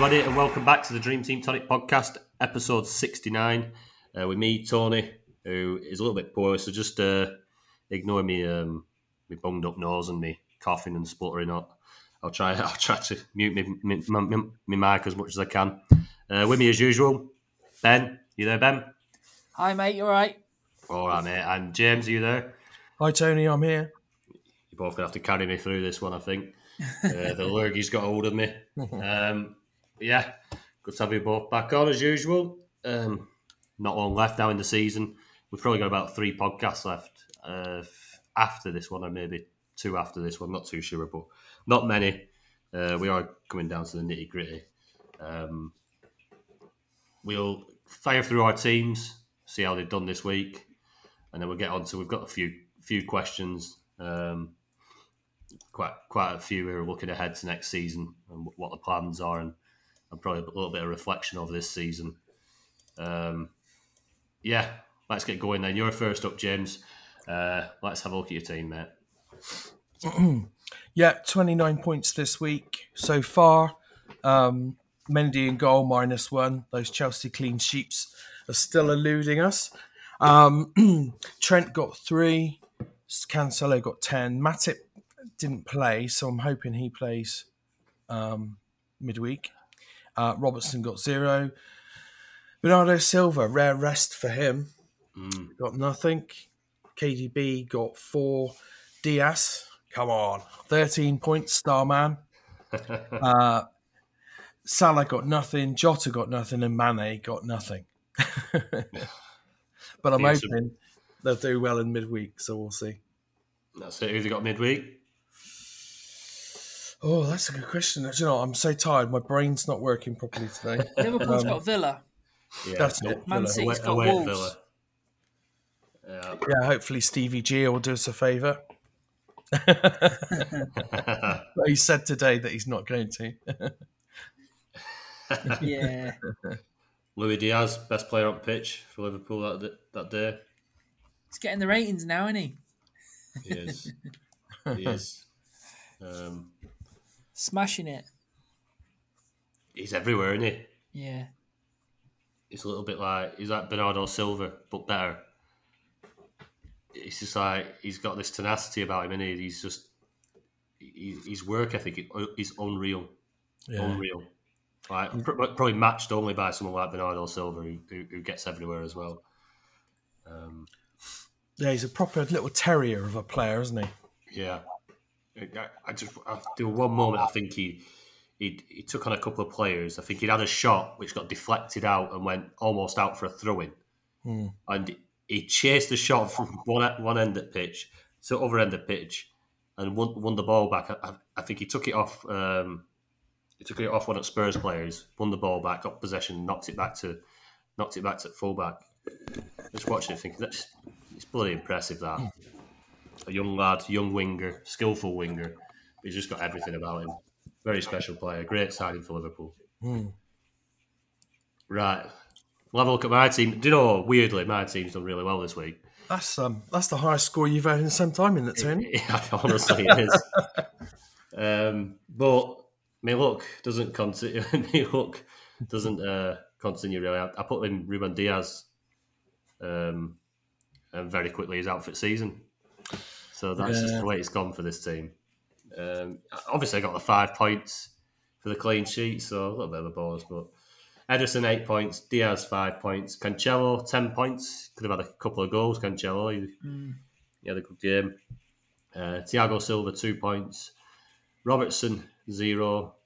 Hello, everybody, and welcome back to the Dream Team Tonic podcast, episode 69. Uh, with me, Tony, who is a little bit poor, so just uh, ignore me, um, me bunged up nose and me coughing and spluttering up. I'll try. I'll try to mute me, me, me, me mic as much as I can. Uh, with me, as usual, Ben. You there, Ben? Hi, mate. You all right? All right, mate. And James, are you there? Hi, Tony. I'm here. You're both gonna have to carry me through this one, I think. Uh, the lurgy's got hold of me. Um, but yeah, good to have you both back on as usual. Um, not long left now in the season. We've probably got about three podcasts left uh, after this one, or maybe two after this one. Not too sure, but not many. Uh, we are coming down to the nitty gritty. Um, we'll fire through our teams, see how they've done this week, and then we'll get on to. We've got a few few questions. Um, quite quite a few who are looking ahead to next season and what the plans are, and, and probably a little bit of reflection of this season. Um, yeah, let's get going then. You're first up, James. Uh, let's have a look at your team, mate. Yeah, 29 points this week so far. Um, Mendy and goal minus one. Those Chelsea clean sheets are still eluding us. Um, Trent got three. Cancelo got 10. Matip didn't play, so I'm hoping he plays um, midweek. Uh, Robertson got zero. Bernardo Silva, rare rest for him. Got nothing. KDB got four. Diaz, come on, 13 points, star man. uh, Salah got nothing. Jota got nothing, and Mane got nothing. but I'm hoping they'll do well in midweek, so we'll see. That's it. Who's got midweek? Oh, that's a good question. Do you know, I'm so tired. My brain's not working properly today. Liverpool's Um, got Villa. Yeah, That's no- it. Man Villa. City's away, got away Wolves. Villa. Yeah. Yeah, hopefully Stevie G will do us a favour. but he said today that he's not going to. Yeah. Luis Diaz, best player on pitch for Liverpool that that day. He's getting the ratings now, isn't he? He is. he is. Um, Smashing it. he's everywhere, isn't he? Yeah. It's a little bit like he's like Bernardo Silva, but better. It's just like he's got this tenacity about him, and he? he's just he, his work ethic is unreal, unreal. Like probably matched only by someone like Bernardo Silva, who, who, who gets everywhere as well. Um, Yeah, he's a proper little terrier of a player, isn't he? Yeah, I, I just I, there was one moment I think he, he he took on a couple of players. I think he'd had a shot which got deflected out and went almost out for a throw in, and he chased the shot from one one end of pitch to the other end of pitch and won, won the ball back. I, I- think he took it off. Um, he took it off one of Spurs players, won the ball back, got possession, knocked it back to knocked it back to fullback. Just watching it, thinking that's it's bloody impressive that a young lad, young winger, skillful winger. He's just got everything about him. Very special player. Great signing for Liverpool. Right. We'll have a look at my team. Do you know, weirdly, my team's done really well this week. That's um, that's the highest score you've had in some time in it, Tony. Yeah, honestly, it is. um, but my luck doesn't continue. my luck doesn't uh, continue really. I, I put in Ruben Dias, um, and very quickly he's out for the season. So that's just the way it's gone for this team. Um, obviously, I got the five points for the clean sheet, so a little bit of a bonus. But Ederson eight points, Dias five points, Cancelo ten points. Could have had a couple of goals. Cancelo, he, he had a good game. Uh, Thiago Silva two points, Robertson zero,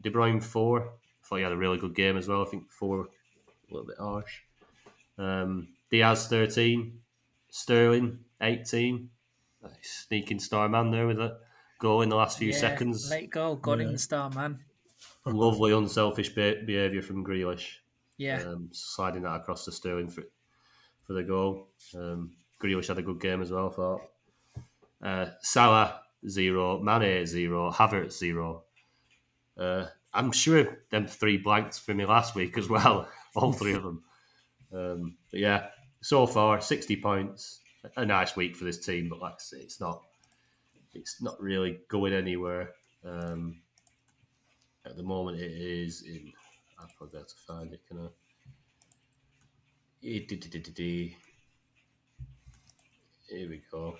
De Bruyne four. I thought he had a really good game as well. I think four, a little bit harsh. Um, Diaz thirteen, Sterling eighteen. Nice sneaking star man there with a goal in the last few yeah. seconds. Late goal. Got him the star, man. Lovely unselfish be- behaviour from Grealish. Yeah. Um, sliding that across to Sterling for for the goal. Um, Grealish had a good game as well. I thought. Uh, Salah zero, Mane zero, Havertz zero. Uh, I'm sure them three blanked for me last week as well. All three of them. Um, but yeah, so far sixty points. A nice week for this team, but like I say, it's not. It's not really going anywhere. Um, At the moment, it is in. I'll probably to find it. Can I? Eh, Here we go.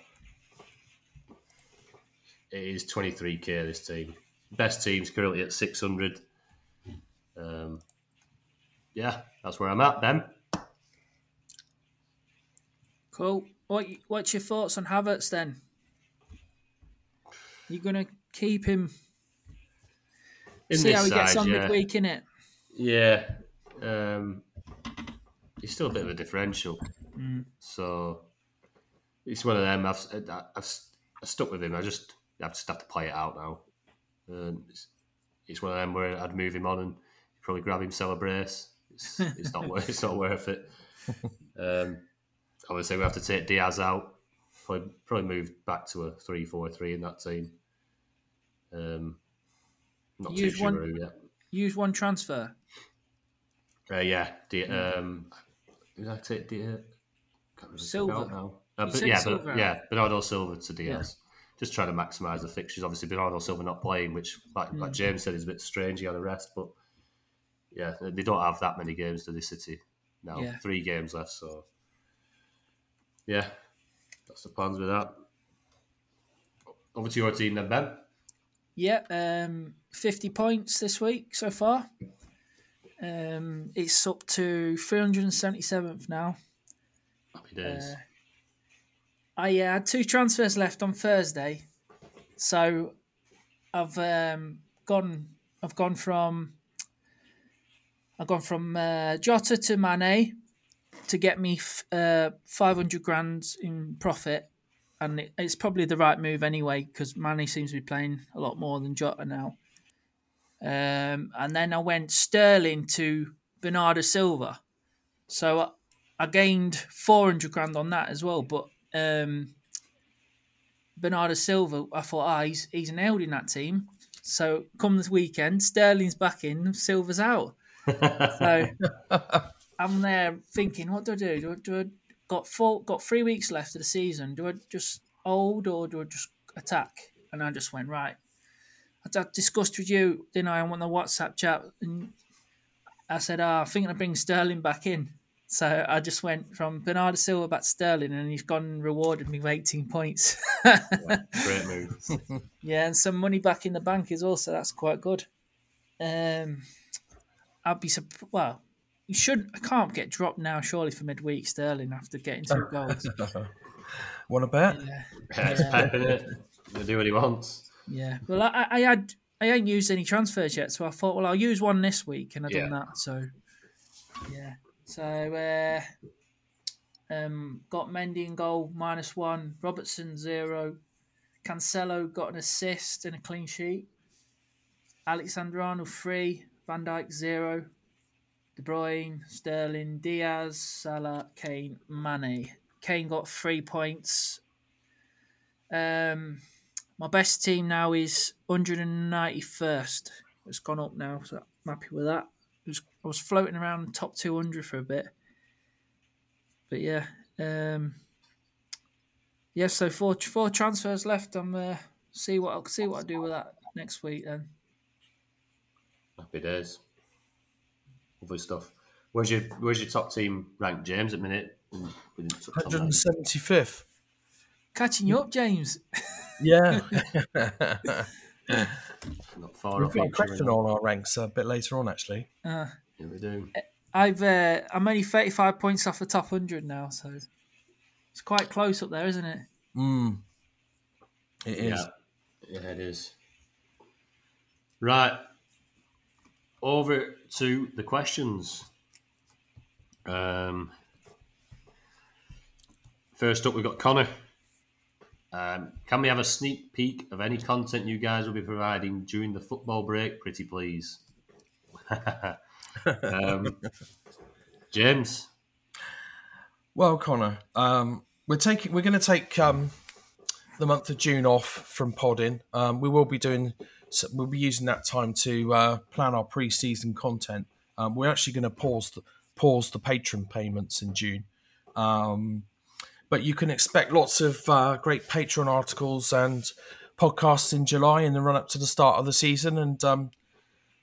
It is 23k this team. Best team's currently at 600. Um, yeah, that's where I'm at, Ben. Cool. What What's your thoughts on Havertz then? You're gonna keep him? In see how he gets side, on yeah. midweek, innit? Yeah. Um, he's still a bit of a differential. Mm. So it's one of them. I've, I've, I've stuck with him. I just I just have to play it out now. Um, it's, it's one of them where I'd move him on and probably grab him, sell a brace. It's, it's not worth. It's not worth it. Um, obviously, we have to take Diaz out. Probably, probably move back to a three-four-three in that team. Um, not Use too one- sure yet. Use one transfer. Uh, yeah, Di- um, did I take? Di- can't now. Uh, but yeah, Silva but, yeah, Bernardo Silva to Diaz. Just trying to maximise the fixtures. Obviously, Bernardo Silva not playing, which, like, like Mm. James said, is a bit strange. He had a rest, but yeah, they don't have that many games to the City now. Yeah. Three games left, so yeah, that's the plans with that. Over to your team then, Ben. Yeah, um, 50 points this week so far. Um, it's up to 377th now. Happy days. Uh, I uh, had two transfers left on Thursday, so I've um, gone. I've gone from. I've gone from uh, Jota to Mane to get me f- uh, 500 grand in profit, and it, it's probably the right move anyway because Mane seems to be playing a lot more than Jota now. Um, and then I went Sterling to Bernardo Silva, so I, I gained 400 grand on that as well. But um, Bernardo Silva, I thought, ah, he's he's nailed in that team. So come this weekend, Sterling's back in, Silva's out. So I'm there thinking, what do I do? Do I, do I got four, got three weeks left of the season? Do I just hold or do I just attack? And I just went right. I, I discussed with you, didn't I, on the WhatsApp chat, and I said, ah, I'm thinking of bringing Sterling back in. So I just went from Bernardo Silva back to Sterling, and he's gone and rewarded me with 18 points. Great move. Yeah, and some money back in the bank is also that's quite good. Um, I'd be well. You should. I can't get dropped now, surely for midweek Sterling after getting two goals. Want to bet? yeah, Yeah, it's Pep, innit? He'll do what he wants. yeah. Well, I, I had I ain't used any transfers yet, so I thought, well, I'll use one this week, and I've done Yeah. that. So, yeah. So, uh, um, got Mendy in goal minus one, Robertson zero, Cancelo got an assist and a clean sheet. Alexander Arnold three, Van Dijk zero, De Bruyne, Sterling, Diaz, Salah, Kane, Mane. Kane got three points. Um, my best team now is 191st. It's gone up now, so I'm happy with that. Was, I was floating around top 200 for a bit, but yeah, um, yeah. So four four transfers left. I'm uh, see what I'll see what I do with that next week then. Happy days. Lovely stuff. Where's your Where's your top team ranked, James? At minute, We didn't touch on that. 175th. Catching you up, James. Yeah. Not far We've off. got a each question on our ranks a bit later on, actually. Uh, Yeah, we do. I've uh, I'm only 35 points off the top 100 now, so it's quite close up there, isn't it? Mm. It is. Yeah. yeah, it is. Right. Over to the questions. Um, first up, we've got Connor. Um, can we have a sneak peek of any content you guys will be providing during the football break? Pretty please. um, James. Well, Connor, um, we're taking we're going to take um, the month of June off from podding. Um, we will be doing so we'll be using that time to uh, plan our pre-season content. Um, we're actually going to pause the, pause the patron payments in June, um, but you can expect lots of uh, great Patreon articles and podcasts in July in the run up to the start of the season. And um,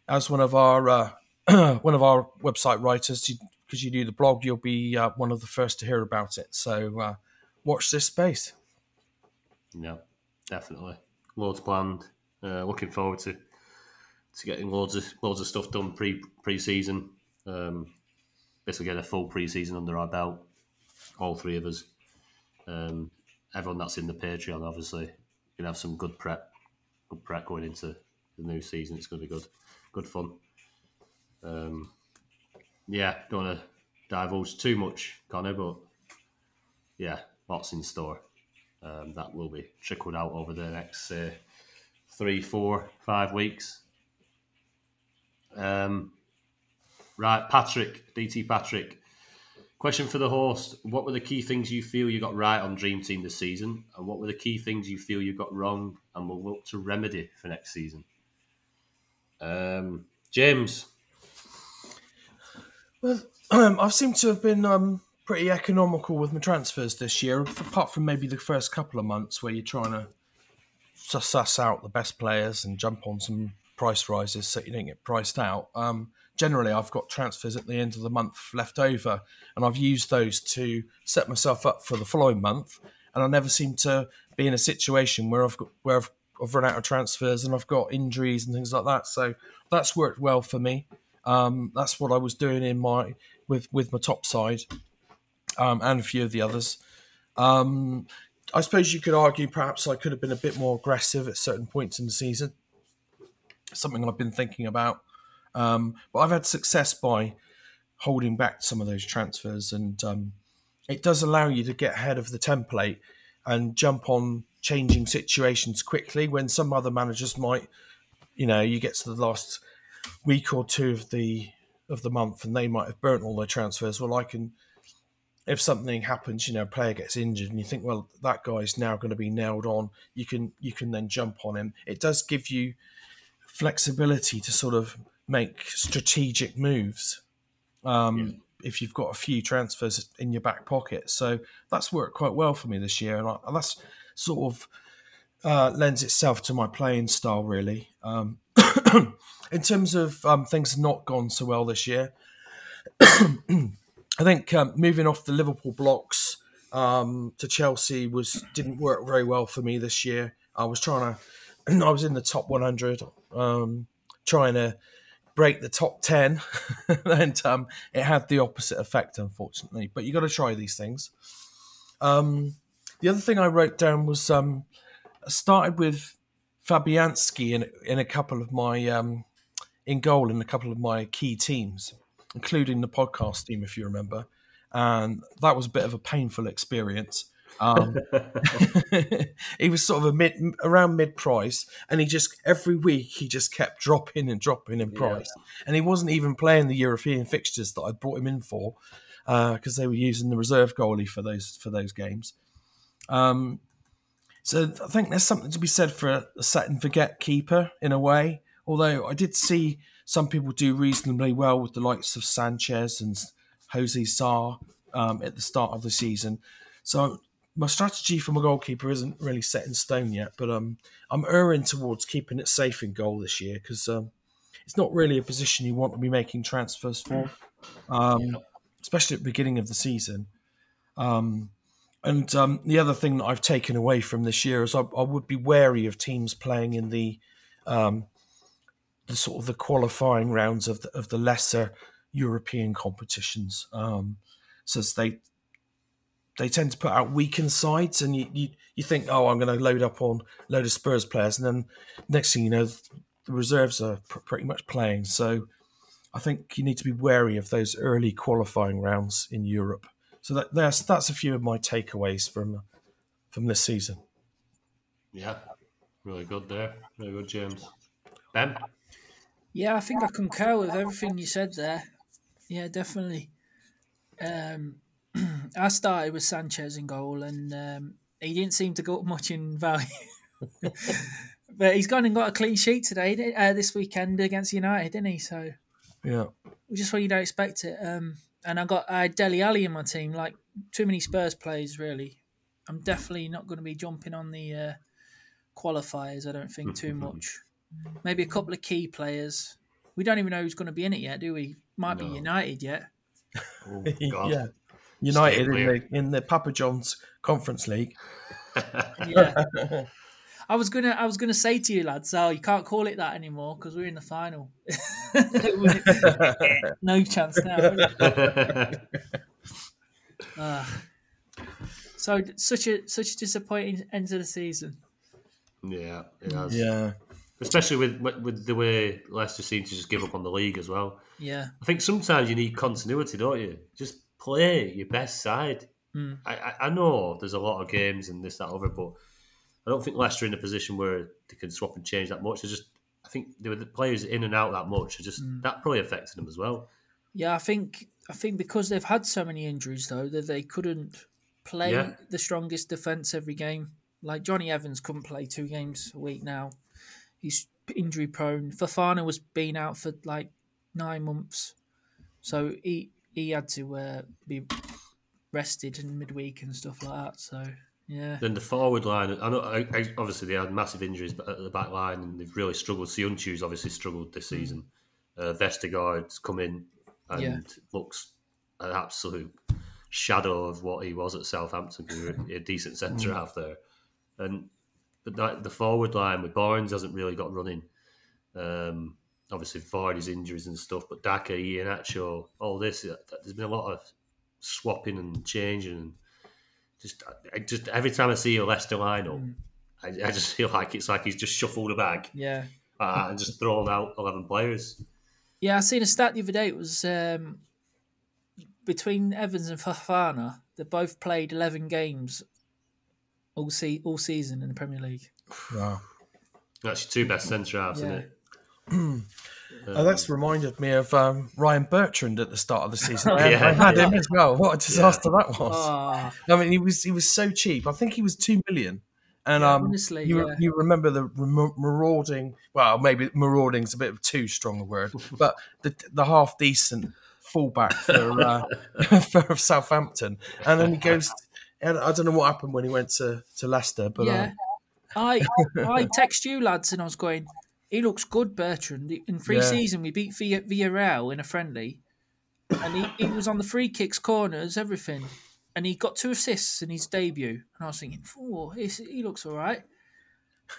as one of our uh, one of our website writers, because you, you do the blog, you'll be uh, one of the first to hear about it. So uh, watch this space. Yeah, definitely. Loads planned. Uh, looking forward to to getting loads of loads of stuff done pre pre season. Um, basically, get a full pre season under our belt. All three of us. Um, everyone that's in the Patreon, obviously, can have some good prep, good prep going into the new season. It's going to be good, good fun. Um, yeah, don't want to divulge too much, Connor, but yeah, lots in store. Um, that will be trickled out over the next uh, three, four, five weeks. Um, right, Patrick, DT Patrick. Question for the host: What were the key things you feel you got right on Dream Team this season, and what were the key things you feel you got wrong and will look to remedy for next season? Um, James. Well, um, I've seemed to have been um, pretty economical with my transfers this year, apart from maybe the first couple of months where you're trying to suss out the best players and jump on some price rises so you don't get priced out. Um, generally, I've got transfers at the end of the month left over, and I've used those to set myself up for the following month. And I never seem to be in a situation where I've got where I've, I've run out of transfers and I've got injuries and things like that. So that's worked well for me. Um, that's what I was doing in my with with my top side um, and a few of the others. Um, I suppose you could argue perhaps I could have been a bit more aggressive at certain points in the season. Something I've been thinking about. Um, but I've had success by holding back some of those transfers, and um, it does allow you to get ahead of the template and jump on changing situations quickly when some other managers might, you know, you get to the last week or two of the of the month and they might have burnt all their transfers. Well, I can, if something happens, you know, a player gets injured and you think, well, that guy's now going to be nailed on. You can you can then jump on him. It does give you flexibility to sort of make strategic moves. Um, yeah. If you've got a few transfers in your back pocket, so that's worked quite well for me this year, and, I, and that's sort of uh, lends itself to my playing style, really. Um, in terms of um, things not gone so well this year, I think um, moving off the Liverpool blocks um, to Chelsea was didn't work very well for me this year. I was trying to, I was in the top 100, um, trying to break the top 10 and um, it had the opposite effect unfortunately but you got to try these things um, the other thing i wrote down was um, I started with fabianski in, in a couple of my in goal in a couple of my key teams including the podcast team if you remember and that was a bit of a painful experience um, he was sort of a mid around mid price, and he just every week he just kept dropping and dropping in price, yeah. and he wasn't even playing the European fixtures that I brought him in for because uh, they were using the reserve goalie for those for those games. Um, so I think there's something to be said for a, a set and forget keeper in a way. Although I did see some people do reasonably well with the likes of Sanchez and Jose Sa um, at the start of the season. So my strategy for my goalkeeper isn't really set in stone yet, but um, I'm erring towards keeping it safe in goal this year because um, it's not really a position you want to be making transfers for, um, especially at the beginning of the season. Um, and um, the other thing that I've taken away from this year is I, I would be wary of teams playing in the um, the sort of the qualifying rounds of the, of the lesser European competitions. Um, so they they tend to put out weakened sides, and you, you, you think, oh, I'm going to load up on load of Spurs players, and then next thing you know, the reserves are pr- pretty much playing. So I think you need to be wary of those early qualifying rounds in Europe. So that, that's that's a few of my takeaways from from this season. Yeah, really good there. Really good, James. Ben. Yeah, I think I concur with everything you said there. Yeah, definitely. Um, I started with Sanchez in goal, and um, he didn't seem to go up much in value. but he's gone and got a clean sheet today, uh, this weekend against United, didn't he? So yeah, just when you don't expect it. Um, and I got uh, Dele Alli in my team. Like too many Spurs players, really. I'm definitely not going to be jumping on the uh, qualifiers. I don't think too much. Maybe a couple of key players, We don't even know who's going to be in it yet, do we? Might be United yet. Oh, God. yeah, United in the in the Papa John's Conference League. Yeah. I was gonna, I was gonna say to you, lads, oh, you can't call it that anymore because we're in the final. no chance now. Ah. so such a such a disappointing end to the season. yeah, it has. Yeah, Especially with with the way Leicester seem to just give up on the league as well. Yeah, I think sometimes you need continuity, don't you? Just play your best side. Mm. I, I, know there's a lot of games and this, that, other, but I don't think Leicester are in a position where they can swap and change that much. They just, I think they were the players in and out that much. Just that probably affected them as well. yeah. I think I think because they've had so many injuries though that they couldn't play Yeah. the strongest defense every game. Like Jonny Evans couldn't play two games a week now. He's injury prone. Fofana was been out for like nine months, so he he had to uh, be rested in midweek and stuff like that. So yeah, Then the forward line, I know, I, I, obviously they had massive injuries at the back line and they've really struggled. Soyuncu's obviously struggled this season. Uh, Vestergaard's come in and Yeah. looks an absolute shadow of what he was at Southampton. He a decent centre half there, and but that, the forward line with Barnes hasn't really got running. Um, obviously, Vardy's injuries and stuff, but Daka, Iheanacho, all this. uh, There's been a lot of swapping and changing. And just, I, just every time I see a Leicester lineup, I, I just feel like it's like he's just shuffled a bag yeah. uh, and just thrown out eleven players. Yeah, I seen a stat the other day. It was um, between Evans and Fofana. They both played eleven games all se- all season in the Premier League. wow. That's your two best centre halves, Yeah. isn't it? Oh, that's reminded me of um, Ryan Bertrand at the start of the season. I, Yeah, I had yeah. him as well. What a disaster that was! Oh, I mean, he was he was so cheap. I think he was two million. And um, honestly, you, yeah. you remember the marauding? Well, maybe marauding's a bit of too strong a word, but the the half decent fullback for uh, for Southampton, and then he goes. And I don't know what happened when he went to, to Leicester, but yeah. um, I I text you lads and I was going. He looks good, Bertrand. In free Yeah. season, we beat Villa- Villarreal in a friendly, and he, he was on the free kicks, corners, everything, and he got two assists in his debut. And I was thinking, oh, he's, he looks all right,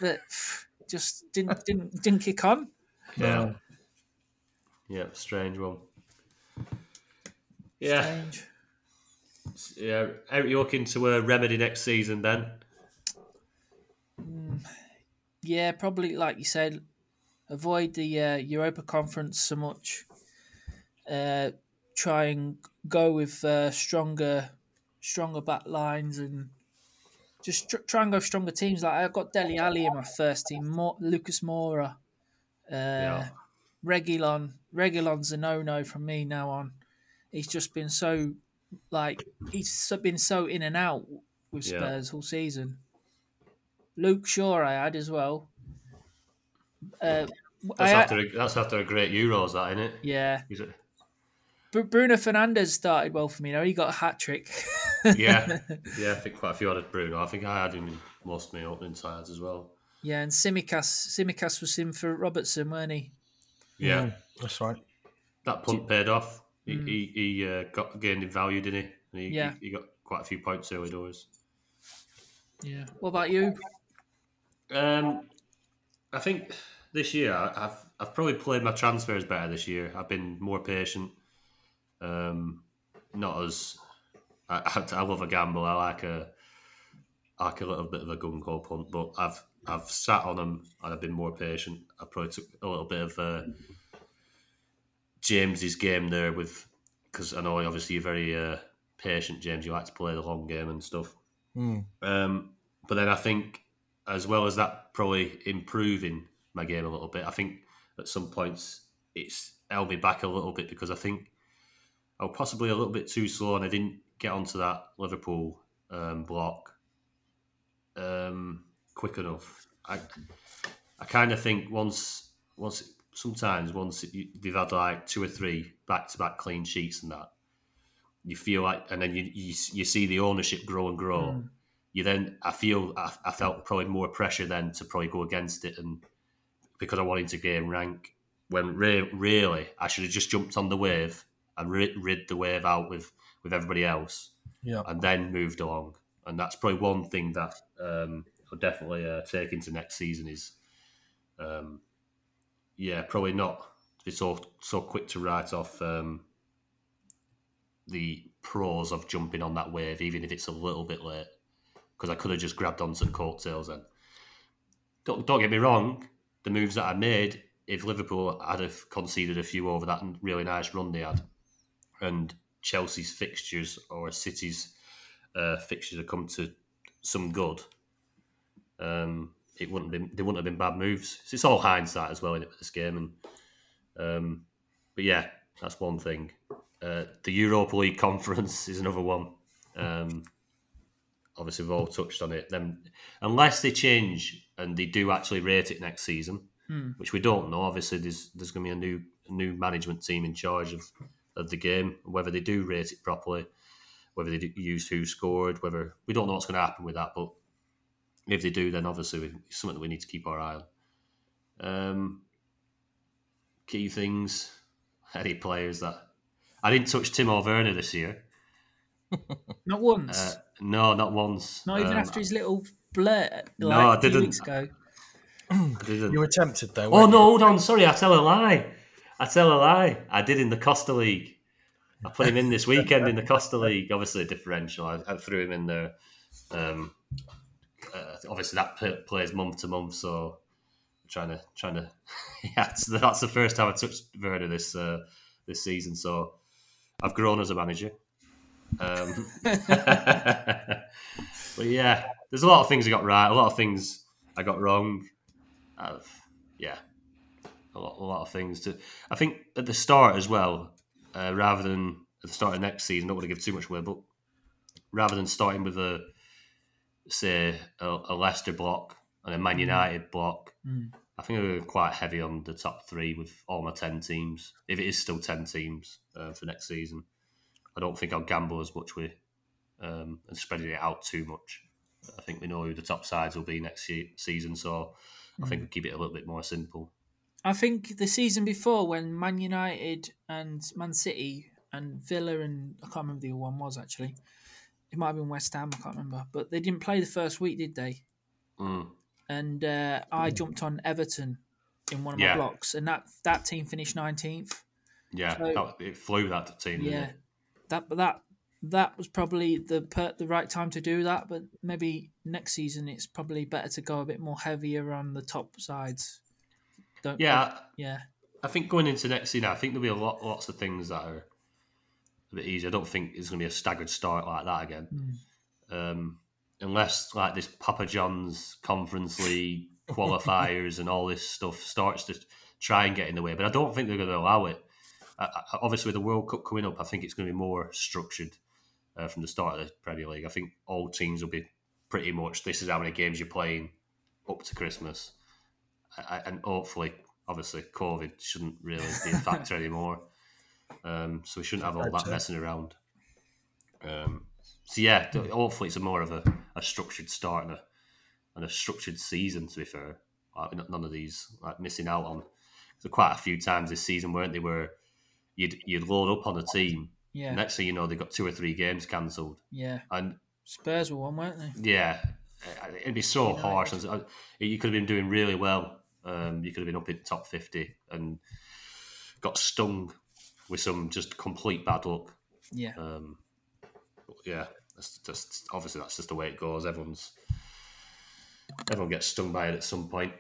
but just didn't didn't didn't kick on. Yeah, yeah, strange one. Yeah, Strange. Yeah. Are you looking to uh, remedy next season then? Yeah, probably like you said, avoid the uh, Europa Conference so much. Uh, try and go with uh, stronger, stronger back lines and just tr- try and go stronger teams. Like I've got Dele Alli in my first team, Mo- Lucas Moura, uh, Yeah. Reguilon. Reguilon's a no-no from me now on. He's just been so like he's been so in and out with Yeah. Spurs all season. Luke Shaw I had as well. Uh, That's I, after a, that's after a great Euros, that isn't it? yeah, Is it? Br- Bruno Fernandes started well for me. Now he got a hat trick. Yeah, yeah. I think quite a few had Bruno. I think I had him in most of my opening sides as well. yeah, and Tsimikas Tsimikas was in for Robertson, weren't he? Yeah, mm, that's right. that punt paid off. He, he, he uh, got gained in value, didn't he? He, Yeah. he, he got quite a few points early doors. Yeah. What about you? Um, I think this year I've I've probably played my transfers better this year. I've been more patient. Um, not as I, I, I love a gamble. I like a I like a little bit of a gun ho punt, but I've I've sat on them and I've been more patient. I probably took a little bit of uh, James's game there with because I know obviously you're very uh, patient, James. You like to play the long game and stuff. Mm. Um, but then I think, as well as that, probably improving my game a little bit. I think at some points it's held me back a little bit because I think I was possibly a little bit too slow and I didn't get onto that Liverpool um, block um, quick enough. I I kind of think once once sometimes once they've had like two or three back to back clean sheets and that you feel like and then you you, you see the ownership grow and grow you then I feel I, I felt probably more pressure then to probably go against it and because I wanted to gain rank when re- really I should have just jumped on the wave and rid, rid the wave out with with everybody else, Yeah. and then moved along. And that's probably one thing that um, I'll definitely uh, take into next season is, um, yeah, probably not be so so quick to write off um, the pros of jumping on that wave, even if it's a little bit late, because I could have just grabbed onto the coattails then. Don't, don't get me wrong, the moves that I made, if Liverpool had have conceded a few over that really nice run they had, and Chelsea's fixtures or City's uh, fixtures have come to some good, um, it wouldn't have been they wouldn't have been bad moves. So it's all hindsight as well in it with this game, and um, but yeah, that's one thing. Uh, the Europa League conference is another one. Um, obviously, we've all touched on it. Then, unless they change and they do actually rate it next season, Hmm. which we don't know. Obviously, there's there's going to be a new a new management team in charge of, of the game. Whether they do rate it properly, whether they do use WhoScored, whether we don't know what's going to happen with that. But if they do, then obviously it's something that we need to keep our eye on. Um, key things, any players that I didn't touch Timo Werner this year. Not once. Uh, no, not once. Not even Um, after his little blurt like, No, I a few didn't. weeks ago. I didn't. You were tempted though. Oh weren't no, hold on. Sorry, I tell a lie. I tell a lie. I did in the Costa League. I put him in this weekend in the Costa League. Obviously, a differential. I, I threw him in there. Um, uh, obviously, that p- plays month to month. So, I'm trying to trying to. yeah, that's, the first time I touched Werner this uh, this season. So, I've grown as a manager. Um, but yeah, there's a lot of things I got right. A lot of things I got wrong. I've, yeah, a lot, a lot of things to. I think at the start as well, uh, rather than at the start of next season, don't want to give too much away, but rather than starting with a say a, a Leicester block and a Man United block, Mm. I think we're quite heavy on the top three with all my ten teams. If it is still ten teams uh, for next season, I don't think I'll gamble as much with um, and spreading it out too much. I think we know who the top sides will be next ye- season, so I think we'll keep it a little bit more simple. I think the season before when Man United and Man City and Villa and I can't remember the other one was actually. It might have been West Ham, I can't remember. But they didn't play the first week, did they? Mm. And uh, I jumped on Everton in one of Yeah. my blocks, and that that team finished nineteenth. Yeah, So- that, it flew that team. Yeah, that but that that was probably the per, the right time to do that. But maybe next season it's probably better to go a bit more heavier on the top sides. Don't yeah. yeah I think going into next season, I think there'll be a lot, lots of things that are a bit easier. I don't think it's going to be a staggered start like that again, um, unless like this Papa John's Conference League qualifiers and all this stuff starts to try and get in the way. But I don't think they're going to allow it. I, I, obviously, with the World Cup coming up, I think it's going to be more structured uh, from the start of the Premier League. I think all teams will be pretty much this is how many games you're playing up to Christmas, I- and hopefully, obviously, COVID shouldn't really be a factor anymore. Um, so we shouldn't have all that messing around. Um, so yeah, hopefully it's a more of a, a structured start and a, and a structured season. To be fair, like, none of these like missing out on. So quite a few times this season, weren't they? Where you'd you'd load up on a team. yeah Next thing you know, they got two or three games cancelled, yeah. and Spurs were one, weren't they? yeah, uh, it'd be so United. harsh. And You could have been doing really well. Um, you could have been up in top fifty and got stung with some just complete bad luck. Yeah. Um, yeah, that's just obviously that's just the way it goes. Everyone's everyone gets stung by it at some point.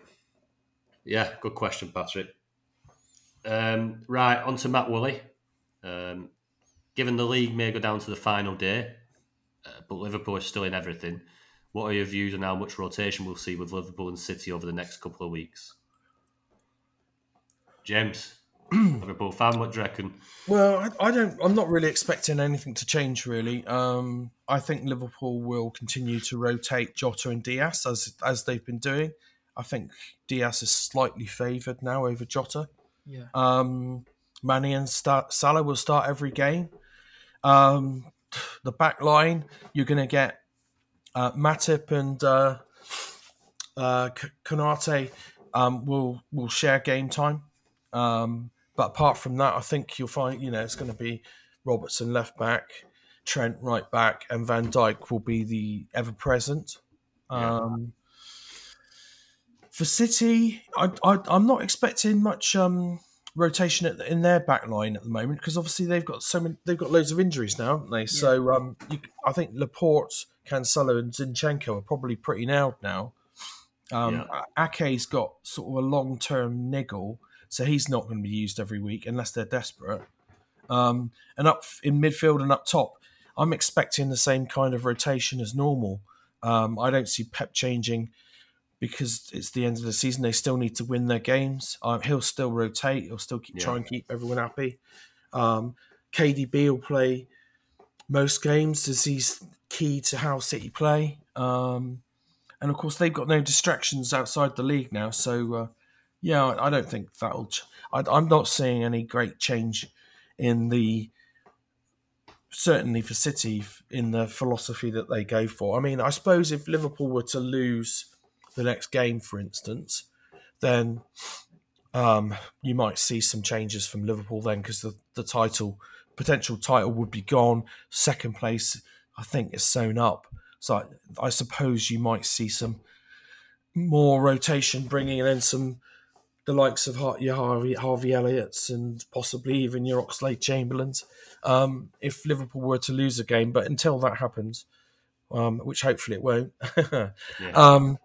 Yeah, good question, Patrick. Um, right, on to Matt Woolley. Um, given the league may go down to the final day, uh, but Liverpool is still in everything. What are your views on how much rotation we'll see with Liverpool and City over the next couple of weeks? James, Liverpool fan, what do you reckon? Well, I, I don't. I'm not really expecting anything to change. Really, um, I think Liverpool will continue to rotate Jota and Diaz as as they've been doing. I think Diaz is slightly favoured now over Jota. Yeah. Um, Mane and start, Salah will start every game. Um, the back line, you're going to get uh, Matip and uh, uh, Konate um, will will share game time. Um, but apart from that, I think you'll find you know it's going to be Robertson left back, Trent right back, and Van Dijk will be the ever present. Yeah. Um, for City, I, I, I'm not expecting much um, rotation at, in their back line at the moment because obviously they've got so many, they've got loads of injuries now, haven't they? So um, you, I think Laporte, Cancelo, and Zinchenko are probably pretty nailed now. Um, Ake's got sort of a long term niggle, so he's not going to be used every week unless they're desperate. Um, and up in midfield and up top, I'm expecting the same kind of rotation as normal. Um, I don't see Pep changing because it's the end of the season. They still need to win their games. Um, he'll still rotate. He'll still keep, try and keep everyone happy. Um, KDB will play most games as he's key to how City play. Um, and of course, they've got no distractions outside the league now. So, uh, yeah, I don't think that'll. Ch- I, I'm not seeing any great change in the certainly for City in the philosophy that they go for. I mean, I suppose if Liverpool were to lose the next game, for instance, then um, you might see some changes from Liverpool then because the, the title potential title would be gone. Second place, I think, is sewn up. So I, I suppose you might see some more rotation, bringing in some the likes of your Harvey, Harvey Elliott's and possibly even your Oxlade Chamberlains um, if Liverpool were to lose a game. But until that happens, um, which hopefully it won't, um,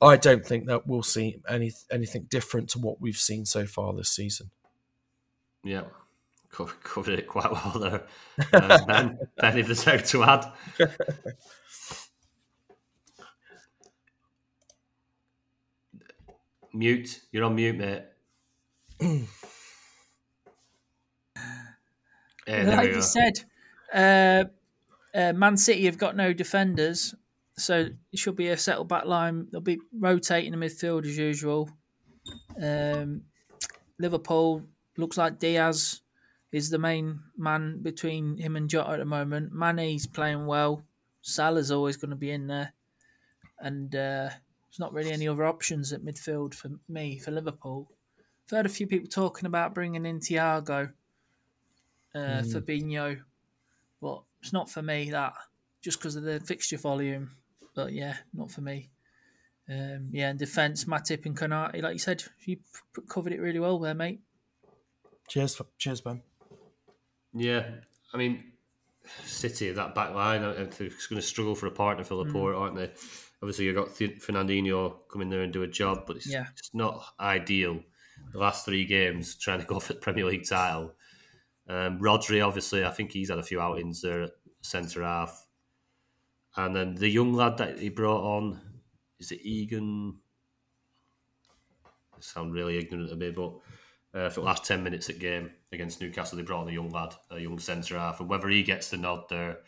I don't think that we'll see any anything different to what we've seen so far this season. Yeah, covered, it quite well there. Uh, ben, ben, if there's out to add. mute. You're on mute, mate. Yeah, there like you said, uh, uh, Man City have got no defenders, so it should be a settled back line. They'll be rotating the midfield as usual. Um, Liverpool looks like Diaz is the main man between him and Jota at the moment. Mane's playing well. Salah's always going to be in there, and uh, there's not really any other options at midfield for me for Liverpool. I've heard a few people talking about bringing in Thiago uh, Fabinho, but it's not for me that just because of the fixture volume. But yeah, not for me. Um, yeah, and defence, Matip and Konate, like you said, you p- covered it really well there, mate. Cheers, cheers, Ben. Yeah, I mean, City that back line, it's going to struggle for a partner for Laporte, aren't they? Obviously, you've got Fernandinho come in there and do a job, but it's, Yeah. it's not ideal. The last three games trying to go for the Premier League title. Um, Rodri, obviously, I think he's had a few outings there at centre half. And then the young lad that he brought on, is it Egan? I sound really ignorant of me, but uh, for the last 10 minutes at game against Newcastle, they brought on a young lad, a young centre half. And whether he gets the nod there,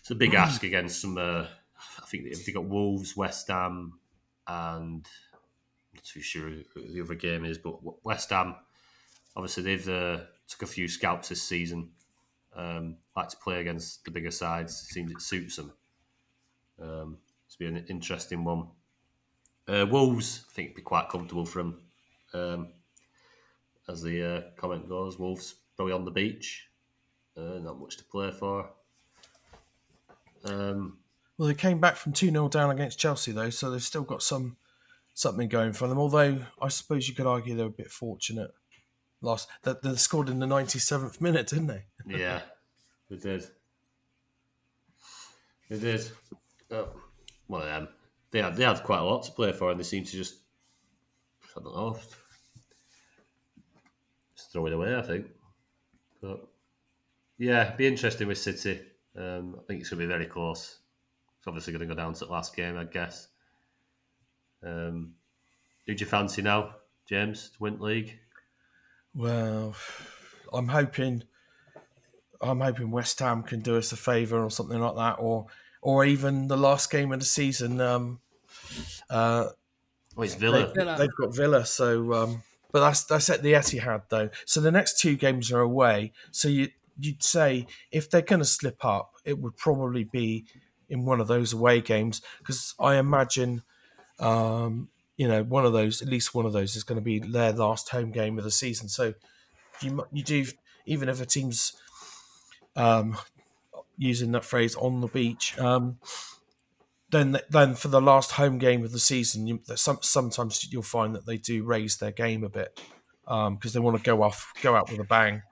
it's a big ask against some. Uh, I think they got Wolves, West Ham, and I'm not too sure who the other game is, but West Ham, obviously, they've uh, took a few scalps this season. Um, like to play against the bigger sides. Seems it suits them. Um, it's be an interesting one. Uh, Wolves, I think, it'd be quite comfortable for them. Um, as the uh, comment goes, Wolves probably on the beach. Uh, not much to play for. Um, Well, they came back from 2 0 down against Chelsea, though, so they've still got some something going for them. Although, I suppose you could argue they were a bit fortunate last. That they scored in the 97th minute, didn't they? yeah, they did. They did. Oh, one of them. They had, they had quite a lot to play for, and they seemed to just, I don't know, throw it away, I think. But yeah, be interesting with City. Um, I think it's going to be very close. It's obviously going to go down to the last game, I guess. Um, who do you fancy now, James, to win the league? Well, I'm hoping. I'm hoping West Ham can do us a favour or something like that, or or even the last game of the season. Um, uh, Oh, it's Villa. Villa. They've got Villa, so um, but that's that's at the Etihad though. So the next two games are away. So you you'd say if they're going to slip up, it would probably be in one of those away games because I imagine um, you know, one of those, at least one of those, is going to be their last home game of the season. So you you do even if a team's um, using that phrase on the beach. Um, then, then for the last home game of the season, you, some, sometimes you'll find that they do raise their game a bit because um, they want to go off, go out with a bang.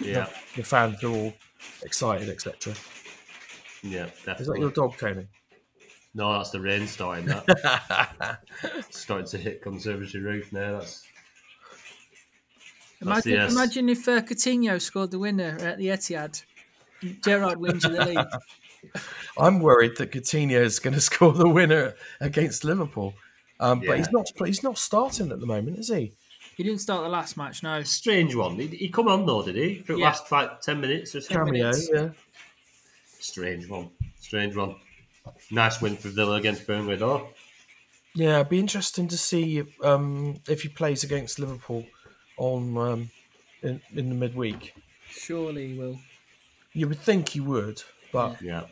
Yeah, the, the fans are all excited, etc. Yeah, definitely. Is that your dog, Tony? No, that's the rain starting. That starting to hit conservatory roof now. That's Imagine, yes. imagine if uh, Coutinho scored the winner at the Etihad. Gerrard wins the league. I'm worried that Coutinho is going to score the winner against Liverpool, um, yeah. but he's not. He's not starting at the moment, is he? He didn't start the last match. No, strange one. He, he come on though, did he? For the yeah. last five, ten minutes or so. Cameo, minutes. yeah. Strange one. Strange one. Nice win for Villa against Burnley, though. Yeah, it'd be interesting to see um, if he plays against Liverpool on um, in, in the midweek. Surely he will. You would think he would, but yeah,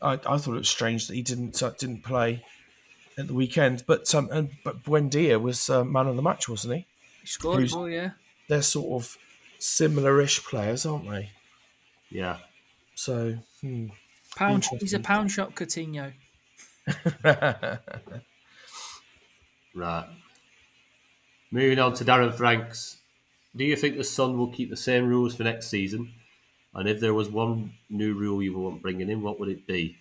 I, I thought it was strange that he didn't uh, didn't play at the weekend. But um, and, but Buendia was uh, man of the match, wasn't he? He scored a yeah. They're sort of similar-ish players, aren't they? Yeah. So hmm, pound. He's a pound shot Coutinho. right. Moving on to Darren Franks. Do you think the Sun will keep the same rules for next season? And if there was one new rule you want bringing in, what would it be?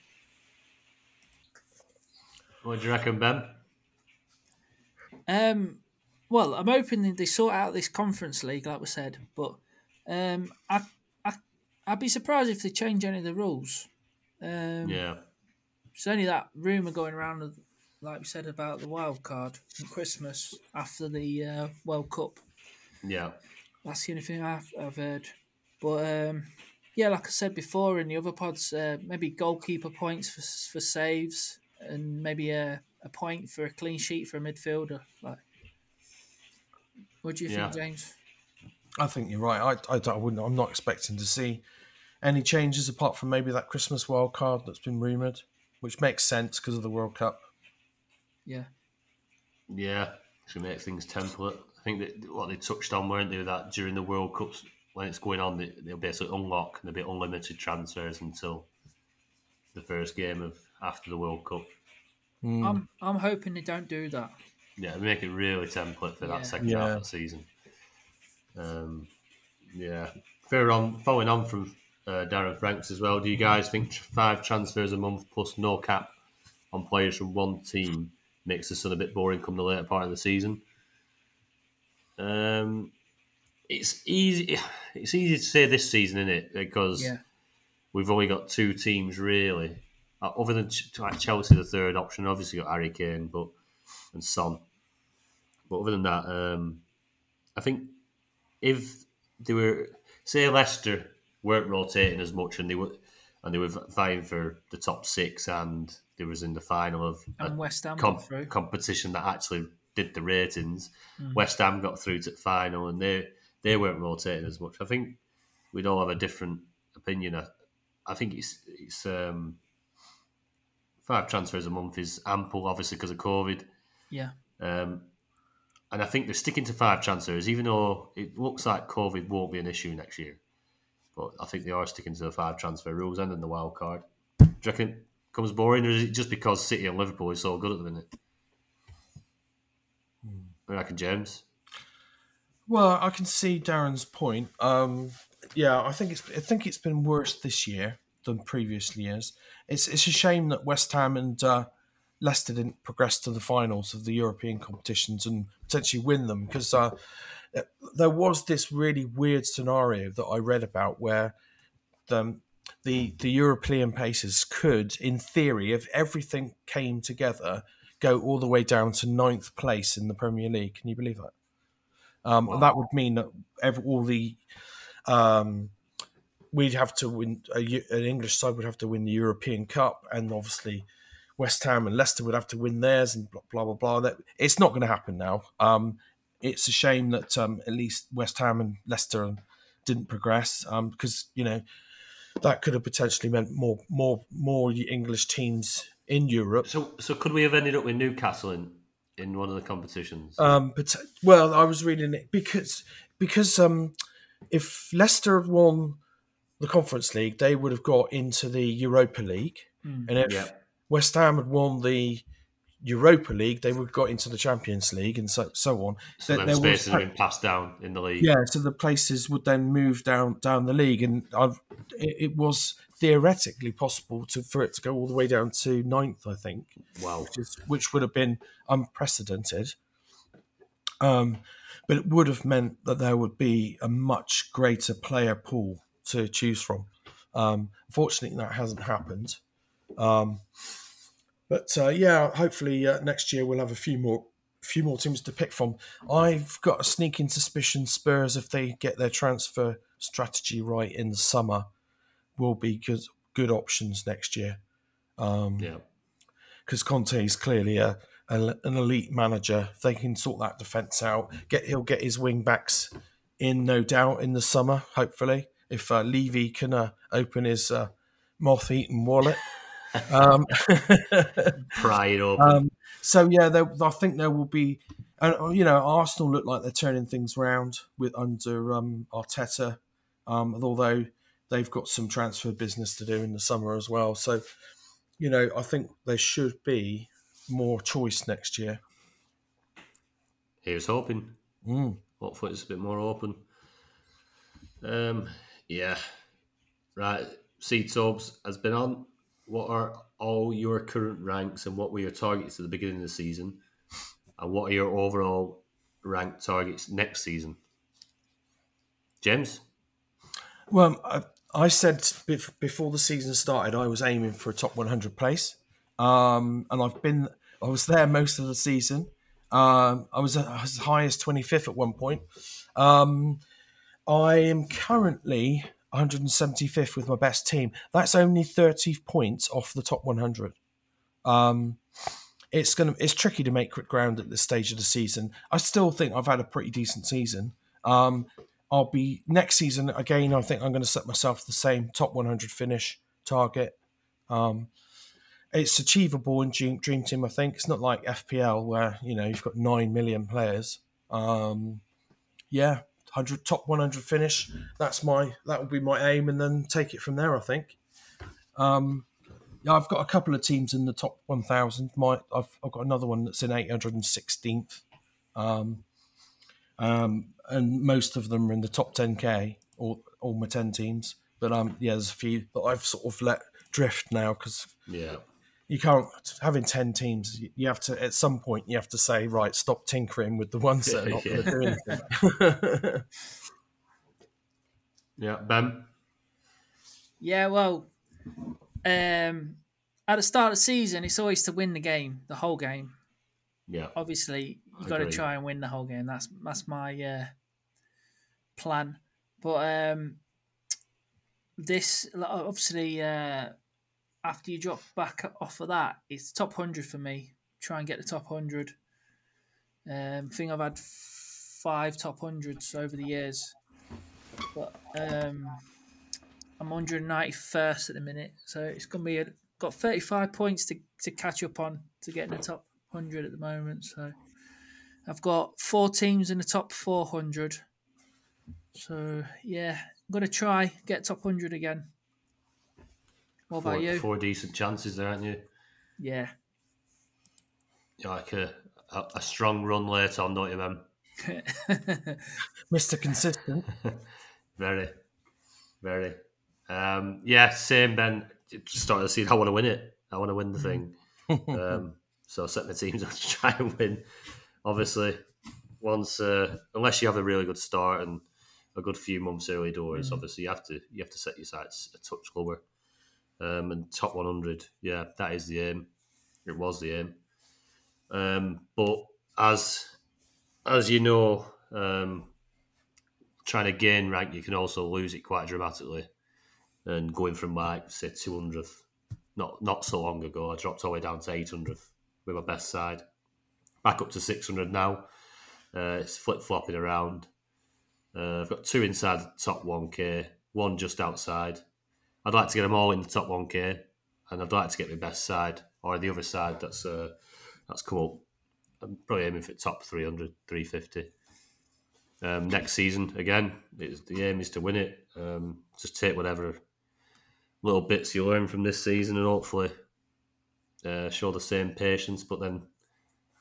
What do you reckon, Ben? Um, well, I'm hoping they sort out this conference league, like we said, but um, I, I, I'd be surprised if they change any of the rules. Um, yeah. There's only that rumor going around like we said about the wild card and Christmas after the uh, World Cup. Yeah, that's the only thing I've, I've heard. But um, yeah, like I said before in the other pods, uh, maybe goalkeeper points for for saves and maybe a, a point for a clean sheet for a midfielder. Like, what do you yeah. think, James? I think you're right. I, I, I wouldn't. I'm not expecting to see any changes apart from maybe that Christmas wild card that's been rumored, which makes sense because of the World Cup. Yeah. Yeah, to make things template. I think that what they touched on, weren't they, that during the World Cups, when it's going on, they, will basically unlock and there'll be unlimited transfers until the first game of after the World Cup. Mm. I'm I'm hoping they don't do that. Yeah, make it really template for yeah. that second yeah. half of the season. Um, yeah, fair on. Following on from uh, Darren Franks as well. Do you guys think five transfers a month plus no cap on players from one team makes the Sun a bit boring come the later part of the season. Um, it's easy. It's easy to say this season, isn't it? Because yeah. we've only got two teams really, uh, other than like Chelsea, the third option. Obviously, got Harry Kane, but and Son. But other than that, um, I think if they were say Leicester weren't rotating as much and they were and they were vying for the top six and they was in the final of and West Ham com- competition that actually did the ratings. Mm. West Ham got through to the final, and they they weren't rotating as much. I think we'd all have a different opinion. I, I think it's it's um, five transfers a month is ample, obviously because of COVID. Yeah. Um, and I think they're sticking to five transfers, even though it looks like COVID won't be an issue next year. But I think they are sticking to the five transfer rules and then the wild card. Do you reckon becomes boring, or is it just because City and Liverpool is so good at the minute? Hmm. I reckon James. Well, I can see Darren's point. Um, yeah, I think it's I think it's been worse this year than previous years. It's it's a shame that West Ham and uh, Leicester didn't progress to the finals of the European competitions and potentially win them because uh, there was this really weird scenario that I read about where the the the European paces could, in theory, if everything came together, go all the way down to ninth place in the Premier League. Can you believe that? Um, wow. That would mean that every, all the um, we'd have to win. A, an English side would have to win the European Cup, and obviously West Ham and Leicester would have to win theirs, and blah blah blah. blah. That it's not going to happen now. Um, it's a shame that um, at least West Ham and Leicester didn't progress because um, you know that could have potentially meant more more more English teams in Europe. So so could we have ended up with Newcastle in in one of the competitions. Um, but well, I was reading it because because um, if Leicester had won the Conference League, they would have got into the Europa League, Hmm. and if Yeah. West Ham had won the Europa League, they would have got into the Champions League, and so so on. so There- then there spaces have been passed down in the league. yeah, so the places would then move down down the league, and I've, it, it was theoretically possible to for it to go all the way down to ninth, I think Wow. which, is, which would have been unprecedented. Um, but it would have meant that there would be a much greater player pool to choose from. Um, unfortunately, that hasn't happened. Um, but uh, yeah, hopefully uh, next year we'll have a few more, few more teams to pick from. I've got a sneaking suspicion Spurs, if they get their transfer strategy right in the summer, will be good good options next year Yeah. because Conte is clearly a, a an elite manager. If they can sort that defense out, get he'll get his wing backs in, no doubt, in the summer. Hopefully, if uh, Levy can uh, open his uh, moth-eaten wallet. um, Pry it open. um, so yeah, there, I think there will be, and uh, you know, Arsenal look like they're turning things round with under um, Arteta, um, although they've got some transfer business to do in the summer as well. So, you know, I think there should be more choice next year. Here's hoping. Mm. Hopefully it's a bit more open. Um, yeah. Right. C Tobes has been on. What are all your current ranks and what were your targets at the beginning of the season? And what are your overall rank targets next season? James? Well, I, said bef- before the season started, I was aiming for a top 100 place, um, and I've been. I was there most of the season. Um, I was I was as high as 25th at one point. Um, I am currently 175th with my best team. That's only 30 points off the top 100. Um, it's gonna it's tricky to make quick ground at this stage of the season. I still think I've had a pretty decent season. Um, I'll be next season again. I think I'm going to set myself the same top 100 finish target. Um, it's achievable in Dream, Dream Team. I think it's not like FPL where you know you've got nine million players. Um, yeah, hundred top 100 finish. That's my that would be my aim, and then take it from there. I think. Um, yeah, I've got a couple of teams in the top 1,000. My I've, I've got another one that's in 816th. Um, um, and most of them are in the top 10k, all, all my 10 teams. But um, yeah, there's a few that I've sort of let drift now because Yeah. you can't having 10 teams. you- You have to at some point you have to say right, stop tinkering with the ones that are not going to do anything. Yeah. Ben? Yeah, well, um, at the start of the season, it's always to win the game, the whole game. Yeah. Obviously, you I got to try and win the whole game. That's that's my uh, plan. But um, this obviously, uh, after you drop back off of that, it's top hundred for me. Try and get the top hundred. Um, I think I've had five top hundreds over the years, but um, I'm 191st at the minute, so it's gonna be a, got 35 points to, to catch up on to get in the top 100 at the moment. So I've got four teams in the top 400. So yeah, I'm gonna try get top 100 again. What about Four, you? four decent chances there, aren't you? Yeah, You're like a, a, a strong run later on, don't you, man? Mr. Consistent. Very, very. Um, yeah, same, Ben. Just started to see I want to win it. I want to win the thing. um, so I set my teams up to try and win. Obviously, once uh, unless you have a really good start and a good few months early doors, obviously you have to you have to set your sights a touch lower. Um, and top 100, yeah, that is the aim. It was the aim. Um, but as as you know, um, trying to gain rank, you can also lose it quite dramatically. And going from like say 200th, not not so long ago, I dropped all the way down to 800th with my best side. Back up to 600 now. Uh, it's flip flopping around. Uh, I've got two inside the top 1k, one just outside. I'd like to get them all in the top 1k, and I'd like to get my best side or the other side that's uh, that's up I'm probably aiming for top 300, 350. Um, next season, again, it's, the aim is to win it. Um, just take whatever little bits you learn from this season and hopefully uh, show the same patience, but then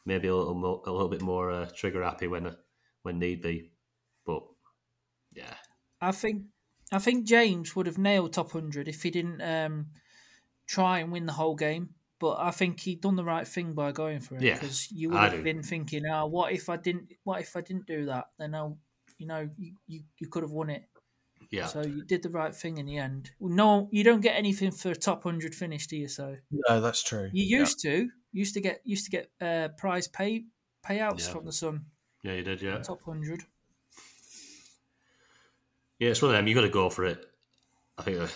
maybe a little more, a little bit more uh, trigger happy when when need be. But yeah, I think I think James would have nailed top hundred if he didn't um, try and win the whole game. But I think he'd done the right thing by going for it Yeah, because you would I have do. been thinking, "Oh, what if I didn't? What if I didn't do that? Then I, you know, you, you, you could have won it." yeah, So you did the right thing in the end. No, you don't get anything for a top hundred finish, do you? So No, that's true. you Yeah. used to used to get used to get uh, prize pay payouts Yeah. from the Sun yeah, you did, yeah. top hundred. Yeah, it's one of them. You got to go for it. I think. Uh,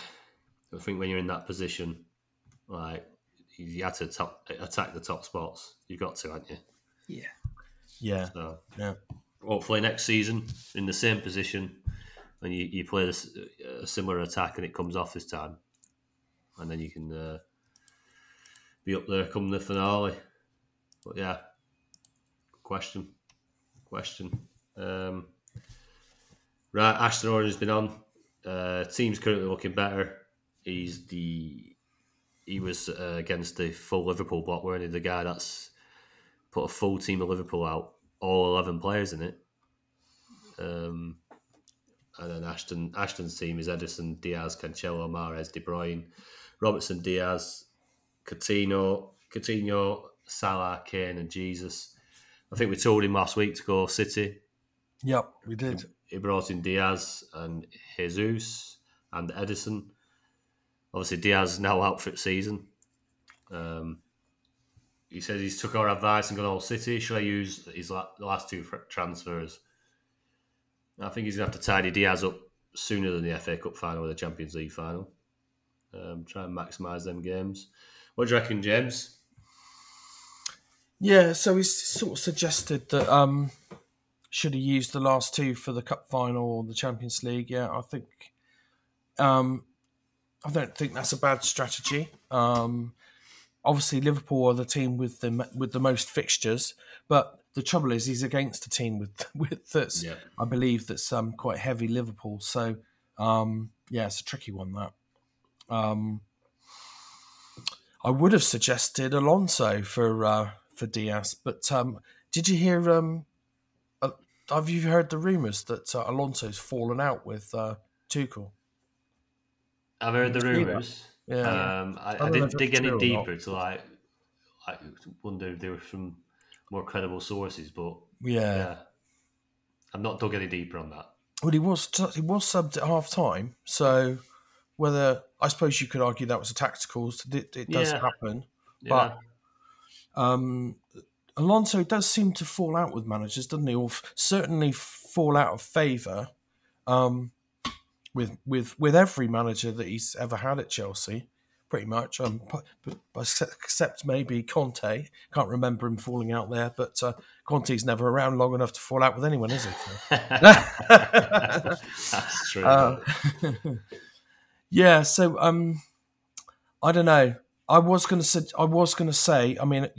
I think when you're in that position, like you had to top, attack the top spots. You've got to, haven't you? Yeah. Yeah, So yeah, hopefully next season in the same position, and you, you play this a similar attack and it comes off this time, and then you can uh, be up there come the finale. But yeah, question, question. Um, right, Ashton Orange has been on. Uh, team's currently looking better. He's the he was uh, against the full Liverpool block, weren't he? The guy that's put a full team of Liverpool out, all eleven players in it. Um, and then Ashton Ashton's team is Ederson, Dias, Cancelo, Mahrez, De Bruyne, Robertson, Diaz, Coutinho, Coutinho, Salah, Kane, and Jesus. I think we told him last week to go City. yep, we did. He brought in Dias and Jesus and Ederson. Obviously, Dias is now out for the season. Um, he says he's took our advice and gone all City. Should I use his la- last two transfers? I think he's going to have to tidy Dias up sooner than the FA Cup final or the Champions League final. Um, try and maximise them games. What do you reckon, James? Yeah, so he's sort of suggested that um, should he use the last two for the cup final or the Champions League? Yeah, I think um, I don't think that's a bad strategy. Um, obviously, Liverpool are the team with the with the most fixtures, but the trouble is he's against a team with with that's Yeah. I believe that's um, quite heavy Liverpool. So um, yeah, it's a tricky one that. Um, I would have suggested Alonso for uh, for Dias, but um, did you hear? Um, uh, have you heard the rumours that uh, Alonso's fallen out with uh, Tuchel? I've heard the rumours. Yeah. Um, I, I, don't didn't dig any deeper to like, like wonder if they were from more credible sources, but yeah. yeah, I've not dug any deeper on that. Well, he was he was subbed at half time, so whether I suppose you could argue that was a tactical. It, it does Yeah. happen, Yeah, but um, Alonso does seem to fall out with managers, doesn't he? Or f- certainly fall out of favour um, with with with every manager that he's ever had at Chelsea, pretty much. Um, except maybe Conte. Can't remember him falling out there, but uh, Conte's never around long enough to fall out with anyone, is he? that's true. Uh, yeah, so um, I don't know. I was going to say. I was to say. I mean,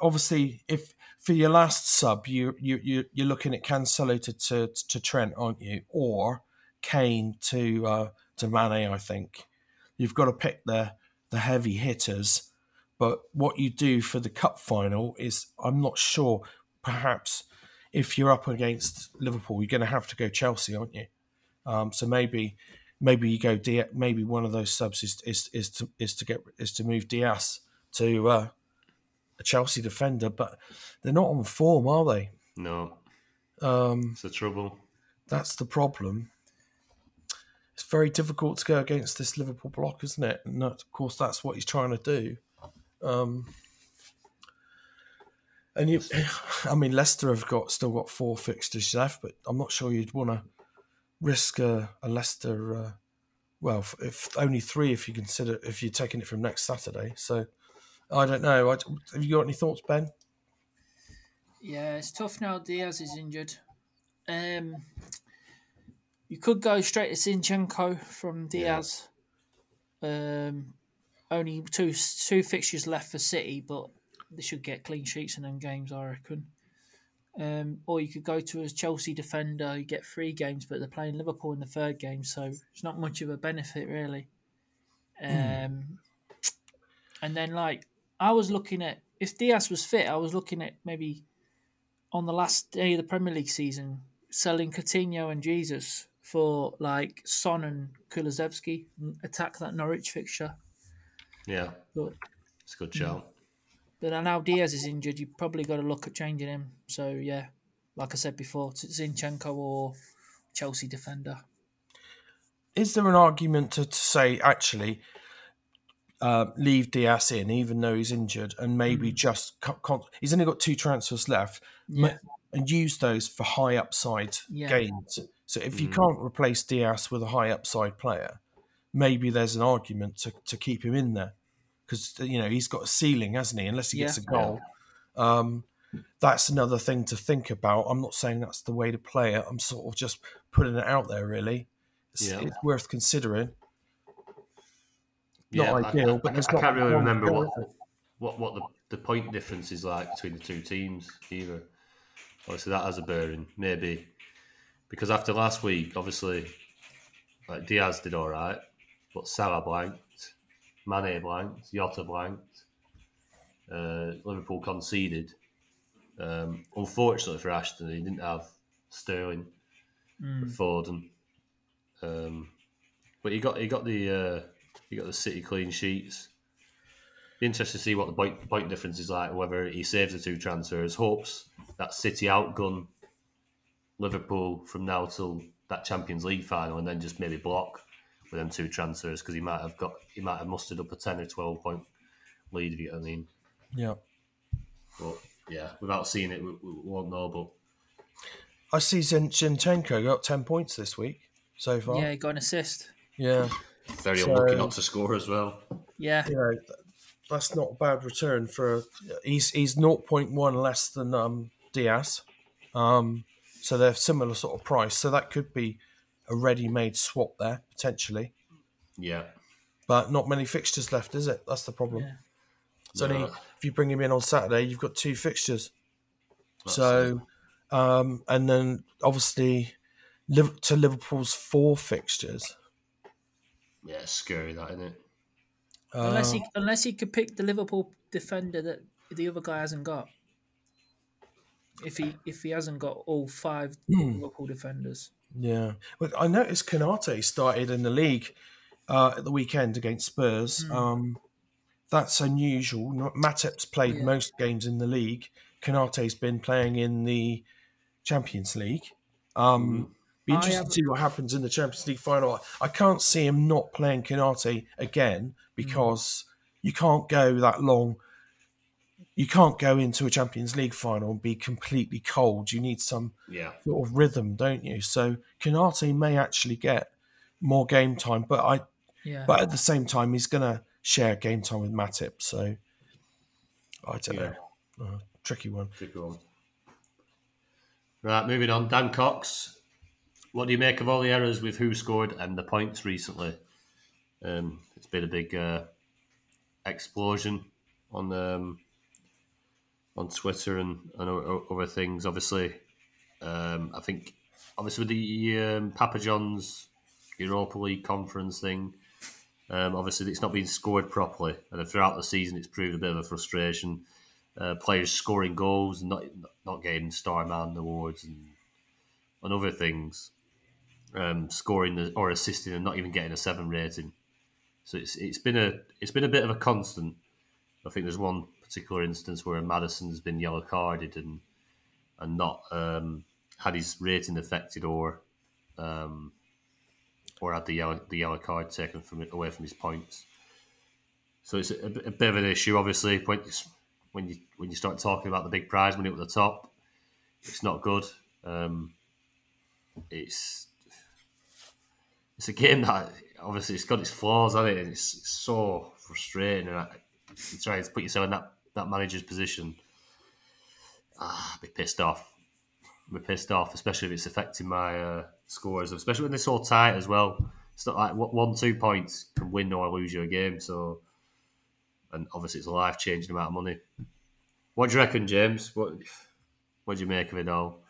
obviously, if for your last sub, you you you you're looking at Cancelo to, to to Trent, aren't you, or Kane to uh, to Mane? I think you've got to pick the the heavy hitters. But what you do for the cup final is, I'm not sure. Perhaps if you're up against Liverpool, you're going to have to go Chelsea, aren't you? Um, so maybe maybe you go maybe one of those subs is, is is to is to get is to move Dias to uh, a Chelsea defender, but they're not on form, are they? no, Um, it's the trouble. that's the problem. It's very difficult to go against this Liverpool block, isn't it? And that, of course, that's what he's trying to do. Um, and you, I mean, Leicester have got still got four fixtures left, but I'm not sure you'd want to risk a, a Leicester. Uh, well, if, only three, if you consider if you're taking it from next Saturday. So I don't know. I, have you got any thoughts, Ben? Yeah, it's tough now. Dias is injured. Um, you could go straight to Zinchenko from Dias. Um, only two two fixtures left for City, but they should get clean sheets in them games, I reckon. Um, or you could go to a Chelsea defender, you get three games, but they're playing Liverpool in the third game, so it's not much of a benefit really. Um, and then like I was looking at if Dias was fit, I was looking at maybe on the last day of the Premier League season selling Coutinho and Jesus for like Son and Kulusevski and attack that Norwich fixture. Yeah, But it's a good shout. But now Dias is injured, You've probably got to look at changing him. So yeah, like I said before, it's Zinchenko or Chelsea defender. Is there an argument to, to say actually uh, leave Dias in, even though he's injured, and maybe just con- he's only got two transfers left, ma- Yeah. and use those for high upside Yeah. gains. So if you can't replace Dias with a high upside player, maybe there's an argument to, to keep him in there because you know he's got a ceiling, hasn't he? Unless he gets a goal. Um, that's another thing to think about. I'm not saying that's the way to play it. I'm sort of just putting it out there. Really, it's, Yeah. it's worth considering. Yeah, Not I- ideal, I, but I, I can't really remember what what what the, the point difference is like between the two teams either. Obviously, that has a bearing. Maybe because after last week, obviously, like Diaz did all right, but Salah blanked, Mane blanked, Jota blanked. Uh, Liverpool conceded. Um, unfortunately for Ashton, he didn't have Sterling, Mm. Foden. Um, but he got he got the uh, he got the City clean sheets. Be interested to see what the point point difference is like. Whether he saves the two transfers, hopes that City outgun Liverpool from now till that Champions League final, and then just maybe block with them two transfers because he might have got he might have mustered up a ten or twelve point lead. If you know what I mean, Yeah, but yeah, without seeing it, we, we won't know. But I see Zin- Zinchenko got ten points this week so far. Yeah, he got an assist. yeah. very So- unlucky not to score as well. Yeah, you know, that's not a bad return for. He's he's 0.1 less than um, Dias, um, so they're similar sort of price. So that could be a ready-made swap there potentially, Yeah, but not many fixtures left, is it? That's the problem. Yeah. So No. if you bring him in on Saturday, you've got two fixtures. That's so, um, and then obviously, to Liverpool's four fixtures. yeah, it's scary that isn't it? unless Uh, he unless he could pick the Liverpool defender that the other guy hasn't got. If he if he hasn't got all five Hmm. Liverpool defenders, Yeah, well, I noticed Konate started in the league uh, at the weekend against Spurs. Um, that's unusual. Matip's played Yeah. most games in the league. Konate's been playing in the Champions League. Um, Be I interested to see what happens in the Champions League final. I can't see him not playing Konate again because you can't go that long. You can't go into a Champions League final and be completely cold. You need some Yeah, sort of rhythm, don't you? So Konate may actually get more game time, but I yeah, but at the same time he's gonna share game time with Matip, so I don't Yeah. know. Uh, tricky one. tricky one. Right, moving on. Dan Cox, what do you make of all the errors with WhoScored and the points recently? Um, it's been a big uh, explosion on um, on Twitter and, and other things. Obviously, um, I think obviously with the um, Papa John's Europa League conference thing, um, obviously it's not been scored properly, and throughout the season it's proved a bit of a frustration. Uh, players scoring goals and not not getting star man awards and and other things, um, scoring or assisting and not even getting a seven rating. So it's it's been a it's been a bit of a constant. I think there's one particular instance where Maddison's been yellow carded and and not um, had his rating affected or um, or had the yellow the yellow card taken from it away from his points. So it's a, a bit of an issue, obviously, when you when you start talking about the big prize money at the top. It's not good. Um, it's it's a game that obviously it's got its flaws, hasn't it? And it's, it's so frustrating. And I, you try to put yourself in that, that manager's position. Ah, I'd be pissed off. I'd be pissed off, especially if it's affecting my uh, scores, especially when they're so tight as well. It's not like one, two points can win or lose you a game. So, and obviously it's a life changing amount of money. What do you reckon, James? What what do you make of it all?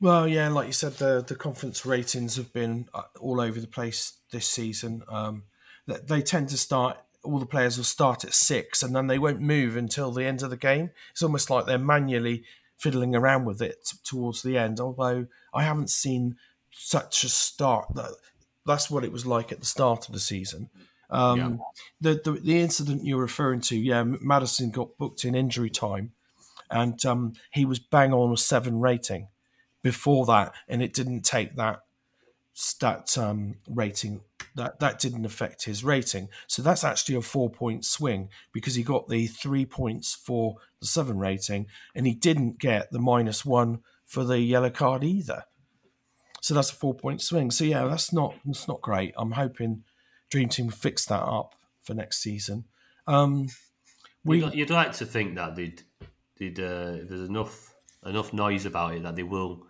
Well, yeah, like you said, the the conference ratings have been uh, all over the place this season. Um, they, they tend to start. All the players will start at six, and then they won't move until the end of the game. It's almost like they're manually fiddling around with it t- towards the end. Although I haven't seen such a start. That that's what it was like at the start of the season. Um, Yeah. the, the the incident you're referring to, yeah, Maddison got booked in injury time, and um, he was bang on a seven rating before that, and it didn't take that that um, rating that that didn't affect his rating. So that's actually a four point swing because he got the three points for the seven rating, and he didn't get the minus one for the yellow card either. So that's a four point swing. So yeah, that's not that's not great. I'm hoping Dream Team will fix that up for next season. Um, we You'd, you'd like to think that they'd, they'd uh, there's enough enough noise about it that they will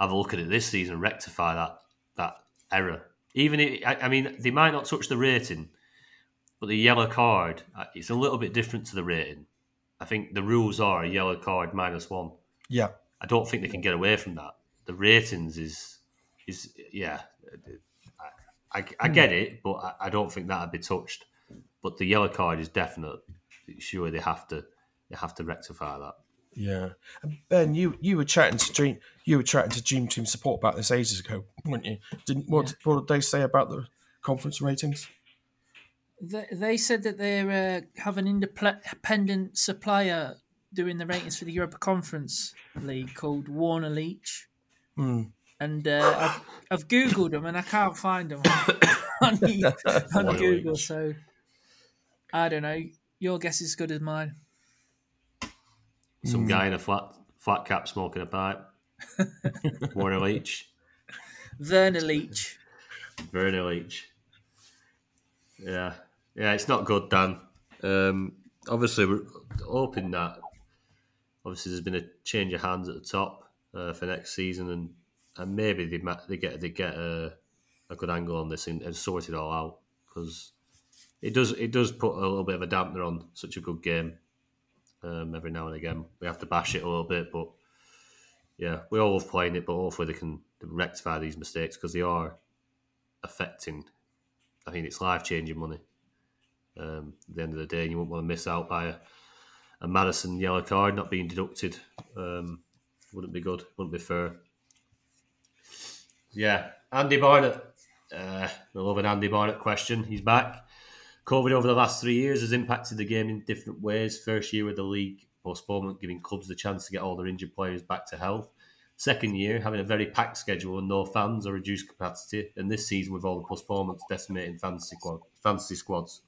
have a look at it this season rectify that that error. Even if, I, I mean, they might not touch the rating, but the yellow card uh, it's a little bit different to the rating. I think the rules are a yellow card minus one. yeah I don't think they can get away from that. The ratings is is yeah. I, I, I get it, but I, I don't think that'd be touched. But the yellow card is definite. Sure, they have to they have to rectify that. Yeah, And ben, you you were chatting to Dream, you were chatting to Dream Team support about this ages ago, weren't you? Didn't what what did they say about the conference ratings? They, they said that they uh, have an independent supplier doing the ratings for the Europa Conference League called Warner Leach. Hmm. And uh, I've, I've Googled them and I can't find them on, on Google. Leach. So I don't know. Your guess is as good as mine. Some guy in a flat flat cap smoking a pipe. Warner Leach, Werner Leach. Werner Leach. Yeah, yeah, it's not good, Dan. Um, obviously, we're hoping that obviously there's been a change of hands at the top uh, for next season, and and maybe they ma- they get they get a, a good angle on this and, and sort it all out because it does it does put a little bit of a dampener on such a good game. Um, every now and again, we have to bash it a little bit, but yeah, we all love playing it. But hopefully, they can rectify these mistakes because they are affecting. I think it's life changing money. Um, at the end of the day, you wouldn't want to miss out by a, a Maddison yellow card not being deducted. Um, wouldn't be good. Wouldn't be fair. Yeah, Andy Barnett. Uh, the loving Andy Barnett question. He's back. COVID over the last three years has impacted the game in different ways. First year with the league postponement, giving clubs the chance to get all their injured players back to health. Second year, having a very packed schedule and no fans or reduced capacity. And this season, with all the postponements decimating fantasy, squad, fantasy squads.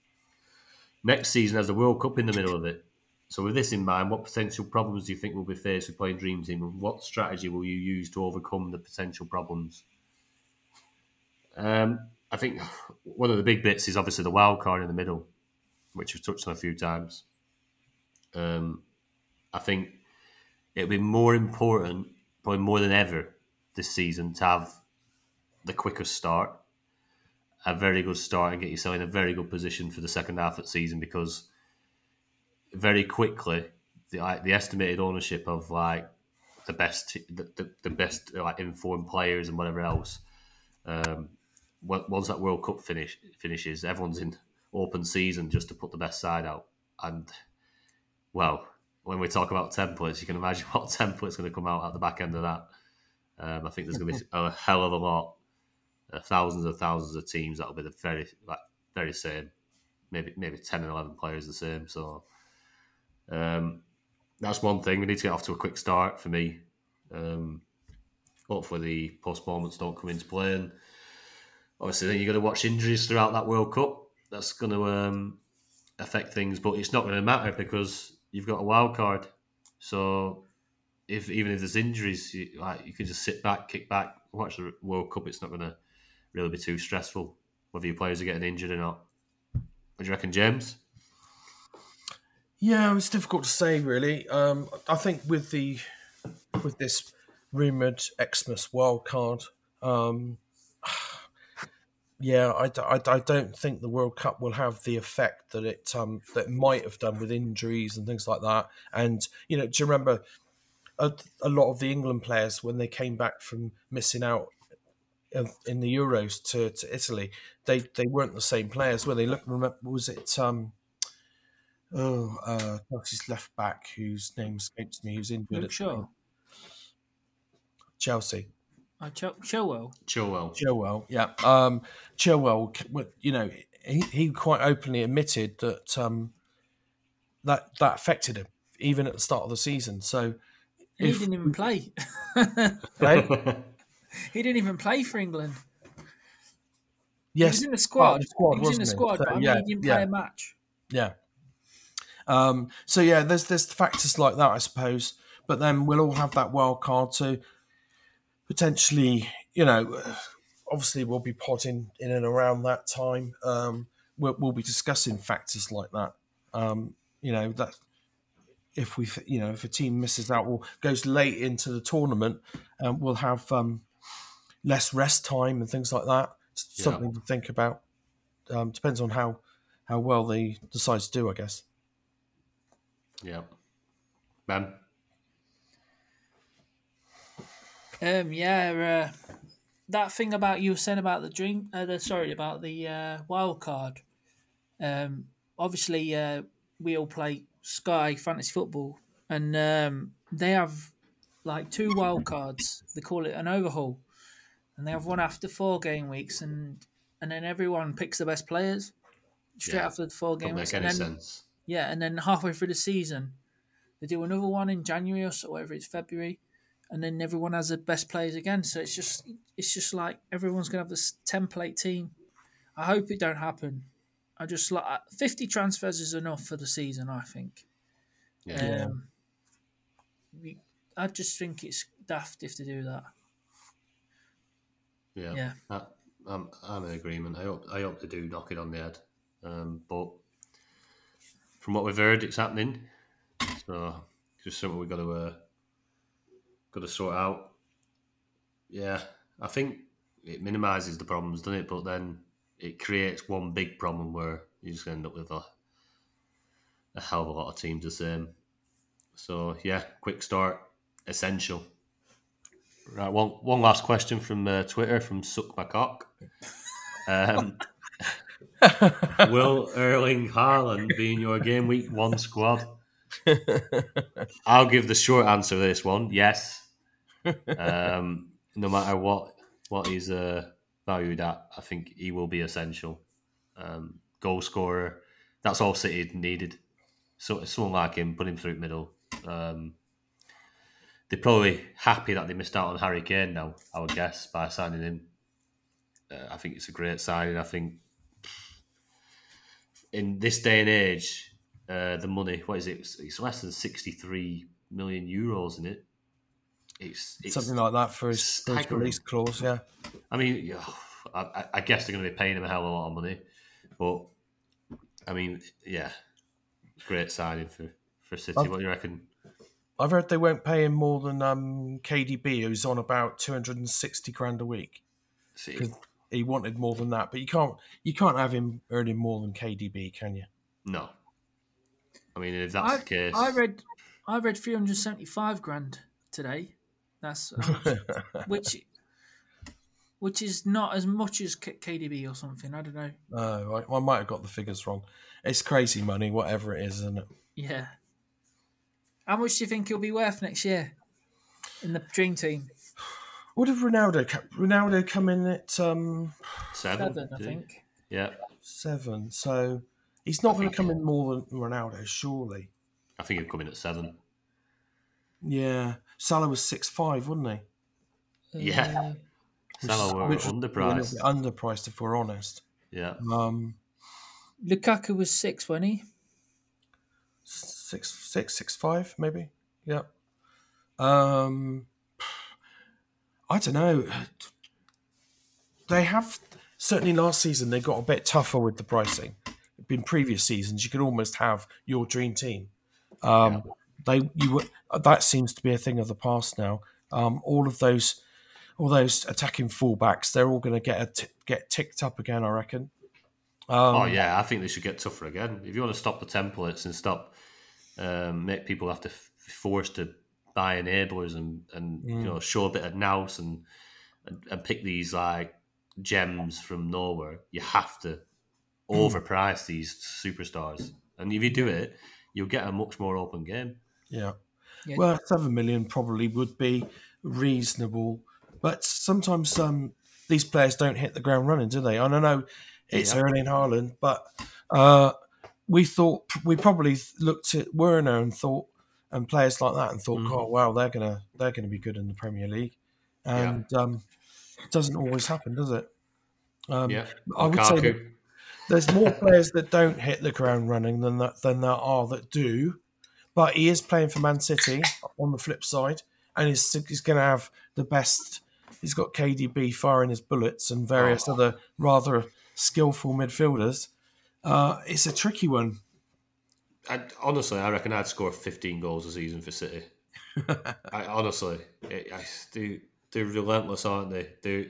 Next season has the World Cup in the middle of it. So, with this in mind, what potential problems do you think will be faced with playing Dream Team, and what strategy will you use to overcome the potential problems? Um, I think one of the big bits is obviously the wild card in the middle, which we've touched on a few times. Um, I think it'll be more important, probably more than ever this season, to have the quickest start, a very good start, and get yourself in a very good position for the second half of the season because very quickly the the estimated ownership of like the best the, the, the best like informed players and whatever else. Um, once that World Cup finish finishes, everyone's in open season just to put the best side out. And well, when we talk about templates, you can imagine what template's going to come out at the back end of that. Um, I think there's going to be a hell of a lot, uh, thousands and thousands of teams that'll be the very like very same. Maybe maybe ten and eleven players the same. So um, that's one thing. We need to get off to a quick start for me. Um, hopefully the postponements don't come into play. And obviously, then you're going to watch injuries throughout that World Cup. That's going to um, affect things, but it's not going to matter because you've got a wild card. So if even if there's injuries, you, like you can just sit back, kick back, watch the World Cup. It's not going to really be too stressful whether your players are getting injured or not. What do you reckon, James? Yeah, it's difficult to say really. Um, I think with the with this rumored Xmas wild card, um, Yeah, I I don't think the World Cup will have the effect that it um, that it might have done with injuries and things like that. And you know, do you remember a, a lot of the England players when they came back from missing out in the Euros to, to Italy, they they weren't the same players. Were they? Look, remember, was it um, oh uh, Chelsea's left back whose name escapes me, who's injured Luke at Shaw. Chelsea. Uh, Ch- Chilwell. Chilwell. Chilwell, yeah. Um, Chilwell, you know, he, he quite openly admitted that um, that that affected him even at the start of the season. So, He If- didn't even play. he didn't even play for England. Yes, He yes, was in the squad. of the squad, he was in the squad, So, but I mean, yeah, he didn't yeah. play a match. yeah. Um, so yeah, there's there's factors like that, I suppose. But then we'll all have that wild card to potentially, you know, obviously we'll be potting in and around that time. Um, we'll, we'll be discussing factors like that. Um, you know that if we, you know, if a team misses out or goes late into the tournament, um, we'll have um, less rest time and things like that. It's Yeah. Something to think about. Um, depends on how how well they decide to do, I guess. yeah. Ben. Um, yeah, uh, that thing about you were saying about the dream, uh, the sorry about the uh, wild card. Um, obviously, uh, we all play Sky Fantasy Football, and um, they have like two wild cards. They call it an overhaul, and they have one after four game weeks, and and then everyone picks the best players straight Yeah, after the four game weeks, make and any then sense. yeah, and then halfway through the season, they do another one in January or so, whatever it's February, and then everyone has the best players again. So it's just it's just like everyone's gonna have this template team. I hope it don't happen. I just like fifty transfers is enough for the season. I think. Yeah. Um, we- I just think it's daft if they do that. Yeah. Yeah. I, I'm, I'm in agreement. I hope I hope they do knock it on the head. Um, but from what we've heard, it's happening. So just something we've got to uh, got to sort out. Yeah, I think it minimises the problems, doesn't it? But then it creates one big problem where you just end up with a a hell of a lot of teams the same. So yeah, quick start, essential. Right, one one last question from uh, Twitter from Suck My Cock. Um, will Erling Haaland be in your game week one squad? I'll give the short answer to this one. Yes. Um, no matter what what he's uh, valued at, I think he will be essential. Um, goal scorer. That's all City needed. So someone like him, put him through middle. Um, they're probably happy that they missed out on Harry Kane now. I would guess by signing him. Uh, I think it's a great signing. I think in this day and age, uh, the money, what is it? It's, less than 63 million euros in it. It's, it's Something like that for his, for his release clause, yeah. I mean, yeah, I, I- I guess they're going to be paying him a hell of a lot of money, but I mean, yeah, great signing for, for City. I've- what do you reckon? I've heard they won't pay him more than um, KDB, who's on about 260 grand a week. City, Because he wanted more than that, but you can't you can't have him earning more than KDB, can you? no. I mean, if that's I, the case, I read I read three hundred seventy five grand today. That's which which is not as much as K- KDB or something. I don't know. Oh, I, I might have got the figures wrong. It's crazy money, whatever it is, isn't it? Yeah. How much do you think he'll be worth next year in the dream team? What did Ronaldo? Ronaldo come in at um, seven, Seven, I think. Yeah, seven, so he's not going to come in more than Ronaldo, surely. I think he'd come in at seven. Yeah, Salah was six five, wasn't he? Yeah. Uh, Salah were Which was underpriced. underpriced, if we're honest. Yeah, Um, Lukaku was six, wasn't he? six, six, six, five, maybe. Yeah. Um, I don't know. They have certainly last season they got a bit tougher with the pricing. In previous seasons, you could almost have your dream team. Um, They you were that seems to be a thing of the past now. Um, all of those all those attacking fullbacks, they're all going to get a t- get ticked up again. I reckon. Um, oh yeah, I think they should get tougher again. If you want to stop the templates and stop um, make people have to f- forced to buy enablers and and Mm. you know show a bit of nous and, and and pick these like gems from nowhere, you have to Mm. overprice these superstars. And if you do it, you'll get a much more open game. Yeah. Yeah. Well, seven million probably would be reasonable, but sometimes um, these players don't hit the ground running, do they? I know it's Yeah. Erling Haaland, but uh, we thought we probably looked at Werner and thought, and players like that, and thought, Mhm. oh wow, they're gonna they're gonna be good in the Premier League, and um, it doesn't always happen, does it? Um, yeah, I would say that there's more players that don't hit the ground running than that than there are that do. But he is playing for Man City on the flip side, and he's, he's going to have the best. He's got KDB firing his bullets and various Oh. other rather skillful midfielders. Uh, it's a tricky one. I, honestly, I reckon I'd score 15 goals a season for City. I, honestly, I, I, they, they're relentless, aren't they? They're,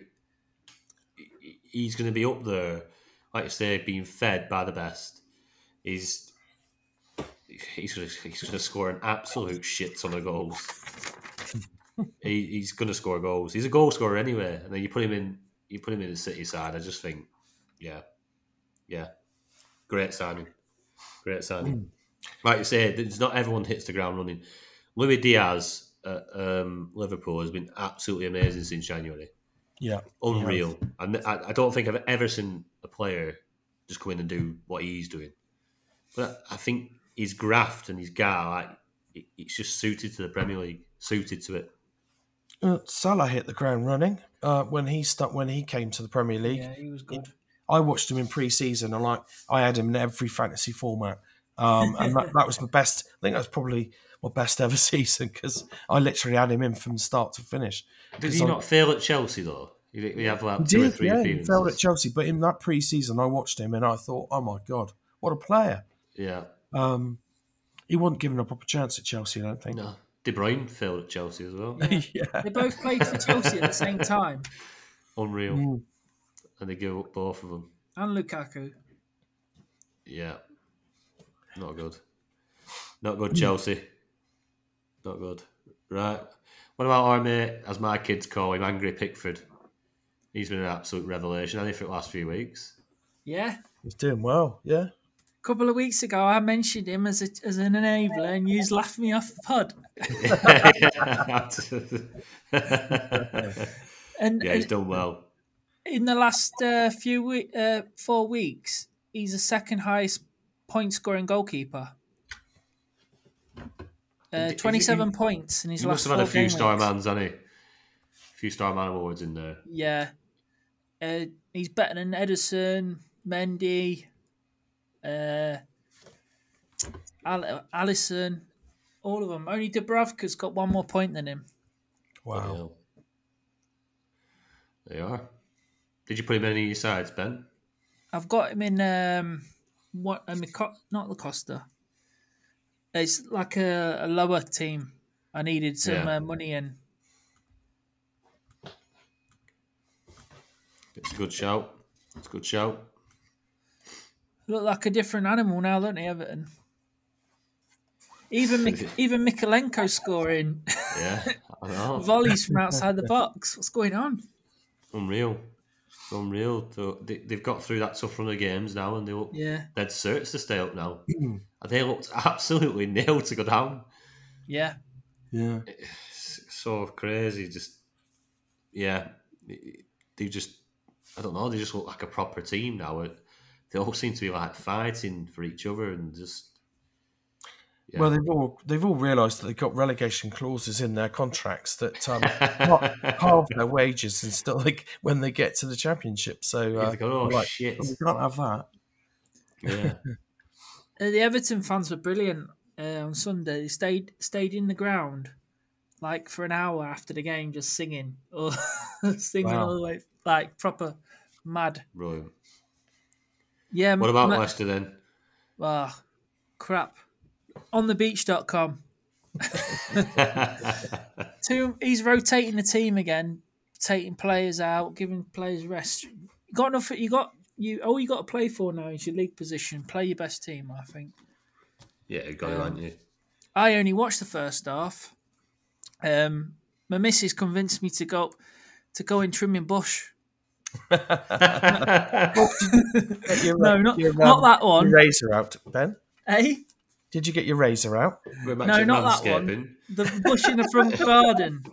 he's going to be up there, like I say, being fed by the best. He's he's to, he's going to score an absolute shit ton of goals. he, he's going to score goals. He's a goal scorer anyway, and then you put him in you put him in the City side. I just think, yeah, yeah, great signing, great signing like you said, it's not everyone hits the ground running. Luis Diaz at um, Liverpool has been absolutely amazing since January. Yeah, Unreal. And I, I don't think I've ever seen a player just come in and do what he's doing. But I think his graft and his guy, like, it- it's just suited to the Premier League, suited to it. uh, Salah hit the ground running uh, when he stu- when he came to the Premier League. Yeah, he was good. I watched him in pre-season, and like I had him in every fantasy format, um, and that, that was my best. I think that was probably my best ever season because I literally had him in from start to finish. Did he I- not fail at Chelsea, though? He he have like He two or three yeah, he failed at Chelsea, but in that pre-season, I watched him and I thought, oh my god, what a player! Yeah. Um, he wasn't given a proper chance at Chelsea, I don't think. No. De Bruyne failed at Chelsea as well. yeah. They both played for Chelsea at the same time, Unreal. Mm. And they gave up both of them. and Lukaku. Yeah. Not good. Not good, Chelsea. Not good. Right. What about our mate, as my kids call him, Angry Pickford? He's been an absolute revelation, hasn't he, for the last few weeks? Yeah, He's doing well. Yeah. Couple of weeks ago I mentioned him as a, as an enabler, and you laughed me off the pod. And yeah, he's done well. in the last uh, few we- uh, four weeks, he's the second highest point scoring goalkeeper. Uh, Twenty-seven he- points in his He last must have had a few star mans, hasn't he? A few star man awards in there. Yeah, uh, he's better than Ederson, Mendy, uh, Al- Alisson, all of them. Only Dubravka's got one more point than him. Wow. hell. They are. Did you put him in any of your sides, Ben? I've got him in um, what? Um, not the Costa. It's like a, a lower team. I needed some Yeah. uh, money in. It's a good shout. It's a good shout. Look like a different animal now, don't they, Everton? Even Mik- even Mykolenko scoring Yeah, I know. volleys from outside the box. What's going on? Unreal. Unreal. So they, they've got through that tough run of games now and they look Yeah, dead certs to stay up now. and they looked absolutely nailed to go down. yeah. Yeah. It's so crazy. Just, yeah. They just, I don't know, they just look like a proper team now. It- They all seem to be like fighting for each other and just. Yeah. Well, they've all they've all realised that they've got relegation clauses in their contracts that um, halve their wages and still like when they get to the championship. So uh, they go, oh, like, shit. we can't have that. Yeah. Uh, the Everton fans were brilliant uh, on Sunday. They stayed stayed in the ground like for an hour after the game, just singing or singing Wow. all the way, like proper mad. Brilliant. Yeah. What about ma- Leicester then? Ah, crap. On the beach.com. Two, he's rotating the team again taking players out, giving players rest. You got enough. You got you. All you got to play for now is your league position. Play your best team. I think. Yeah, got it, Um, haven't you? I only watched the first half. Um, my missus convinced me to go to go in trimming bush. Get your, No, not your, not um, that one. Your razor out, Ben. Eh? Did you get your razor out? No, to not that one. The bush in the front garden.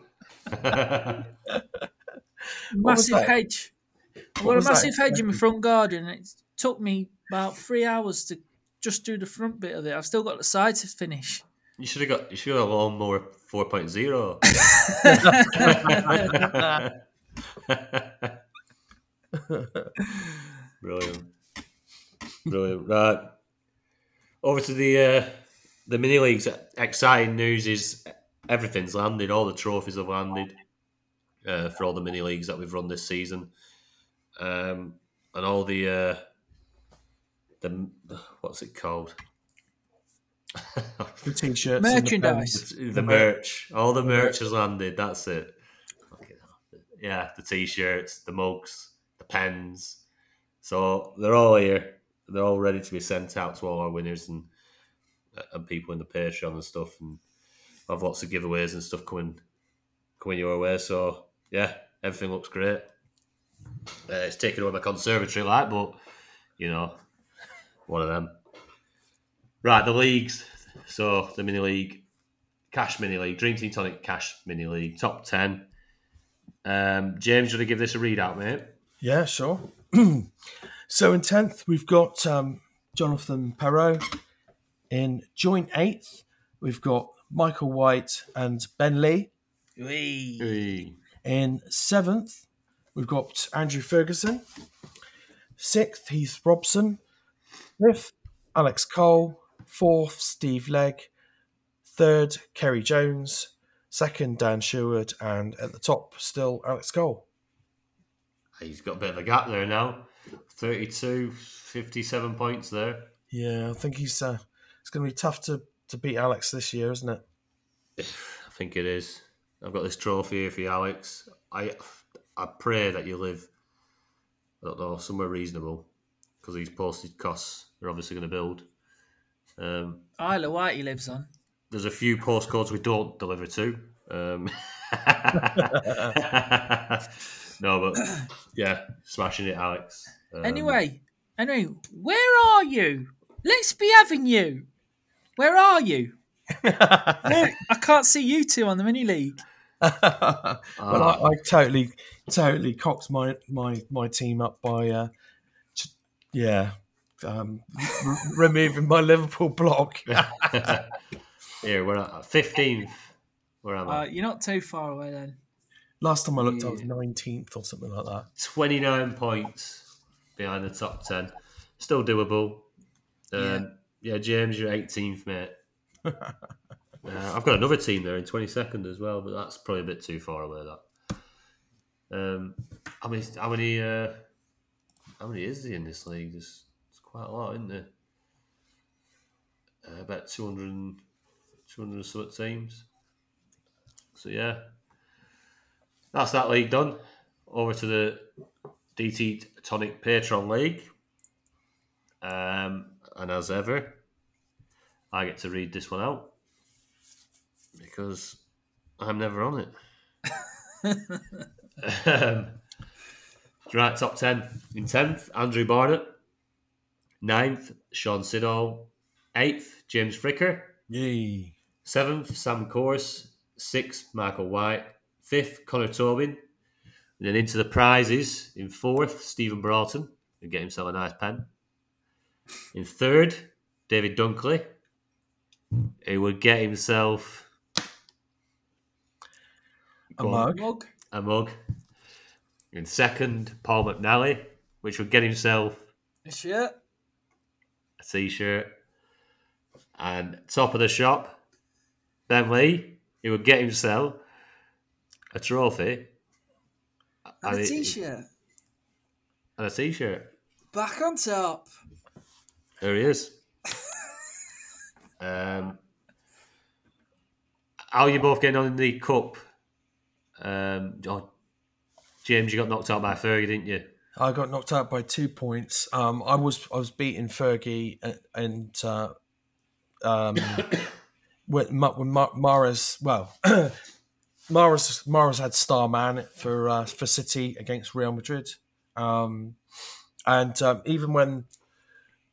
Massive hedge. I've What got a was that massive hedge in my front garden. It took me about three hours to just do the front bit of it. I've still got the side to finish. You should have got. You should have got a lawnmower 4.0. Brilliant. Brilliant. Right. Over to the uh, the mini leagues. Exciting news is everything's landed. All the trophies have landed uh, for all the mini leagues that we've run this season, um, and all the uh, the what's it called? The t-shirts, and the Merchandise. the merch. All the merch has landed. That's it. Yeah, the t-shirts, the mugs, the pens. So they're all here. They're all ready to be sent out to all our winners and and people in the Patreon and stuff. And I have lots of giveaways and stuff coming coming your way. So yeah, everything looks great. Uh, it's taken away my conservatory light, but you know, one of them. Right, the leagues. So the mini league, cash mini league, Dream Team Tonic cash mini league, top ten. Um, James, want to give this a readout, mate? Yeah, sure. so in tenth, we've got um, Jonathan Perot. In joint eighth, we've got Michael White and Ben Lee. Whee. In seventh, we've got Andrew Ferguson. Sixth, Heath Robson. Fifth, Alex Cole. Fourth, Steve Legg. Third, Kerry Jones. Second, Dan Sherwood. And at the top, still Alex Cole. He's got a bit of a gap there now. 32, 57 points there. Yeah, I think he's. Uh, it's going to be tough to, to beat Alex this year, isn't it? I think it is. I've got this trophy here for you, Alex. I I pray that you live, I don't know, somewhere reasonable because these postage costs are obviously going to build. Um, Isle of Wight he lives on. there's a few postcodes we don't deliver to. Um, no, but yeah, smashing it, Alex. Um, Anyway, anyway, where are you? Let's be having you. Where are you? I can't see you two on the mini league. well, I, I totally, totally cocked my my, my team up by, uh, j- yeah, um, r- removing my Liverpool block. here we're at fifteenth. Where am Uh, I? you're not too far away then. Last time I looked, I was nineteenth or something like that. Twenty nine points behind the top ten. Still doable. Um, yeah. James, you're eighteenth, mate. uh, I've got another team there in twenty second as well, but that's probably a bit too far away. That. Um, how many? How many? Uh, how many is there in this league? There's, there's quite a lot, isn't there? Uh, about 200, 200 and something teams. So yeah, that's that league done. Over to the DT Tonic Patreon League. Um, and as ever, I get to read this one out because I'm never on it. um, right, top 10. In 10th, Andrew Barnett. 9th, Sean Siddall. 8th, James Fricker. Yay! Seventh, Sam Course. Sixth, Michael White. Fifth, Connor Tobin. And then into the prizes. In fourth, Stephen Broughton. And get himself a nice pen. In third, David Dunkley. He would get himself A mug. Mug. a mug. In second, Paul McNally, which would get himself A shirt. a t-shirt. And top of the shop, Ben Lee, he would get himself a trophy And a it- t-shirt. and a t-shirt. Back on top. There he is. um, how are you both getting on in the cup? Um, oh, James, you got knocked out by Fergie, didn't you? I got knocked out by two points. Um, I was I was beating Fergie and, and uh, um, when, Ma- when well, Mahrez Mahrez had star man for uh, for City against Real Madrid, um, and um, even when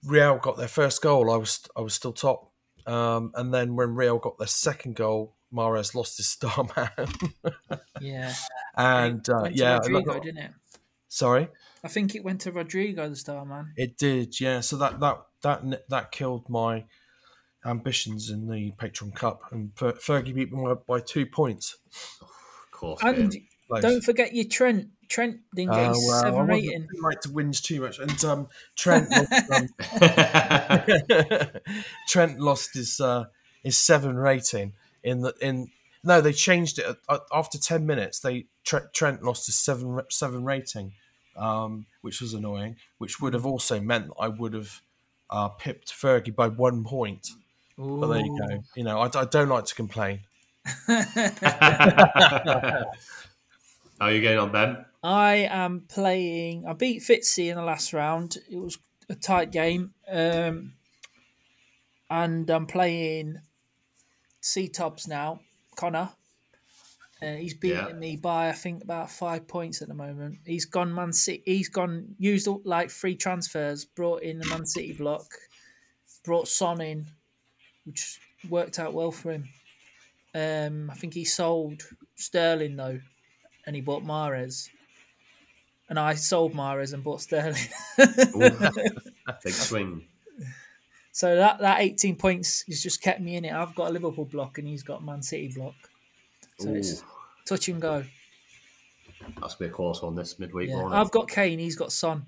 Real got their first goal, I was I was still top. Um, and then when Real got their second goal, Mahrez lost his star man, Yeah. and uh, yeah, Rodrygo, look- didn't it? sorry. I think it went to Rodrygo, the star man. It did, yeah. So that that that that killed my ambitions in the Patreon Cup, and Fer- Fergie beat me by, by two points. Of course. And game. Don't forget your Trent. Trent didn't get Uh, his well, I seven wasn't rating. like to whinge too much, and um, Trent lost, um, Trent lost his uh, his seven rating in the in. No, they changed it after ten minutes. They Trent lost his seven seven rating, um, which was annoying. Which would have also meant I would have uh, pipped Fergie by one point. But there you go. You know, I, I don't like to complain. How are you getting on, Ben? I am playing. I beat Fitzy in the last round. It was a tight game, um, and I'm playing C Tops now. Connor. Uh, he's beating Yeah. me by I think about five points at the moment. He's gone Man City. He's gone used like free transfers, brought in the Man City block, brought Son in, which worked out well for him. Um, I think he sold Sterling though, and he bought Mahrez. And I sold Mahrez and bought Sterling. Ooh, big swing. so that, that 18 points has just kept me in it. I've got a Liverpool block and he's got a Man City block. So it's touch and go. that's be a close on this midweek, Yeah. won't? I've got Kane, he's got Son.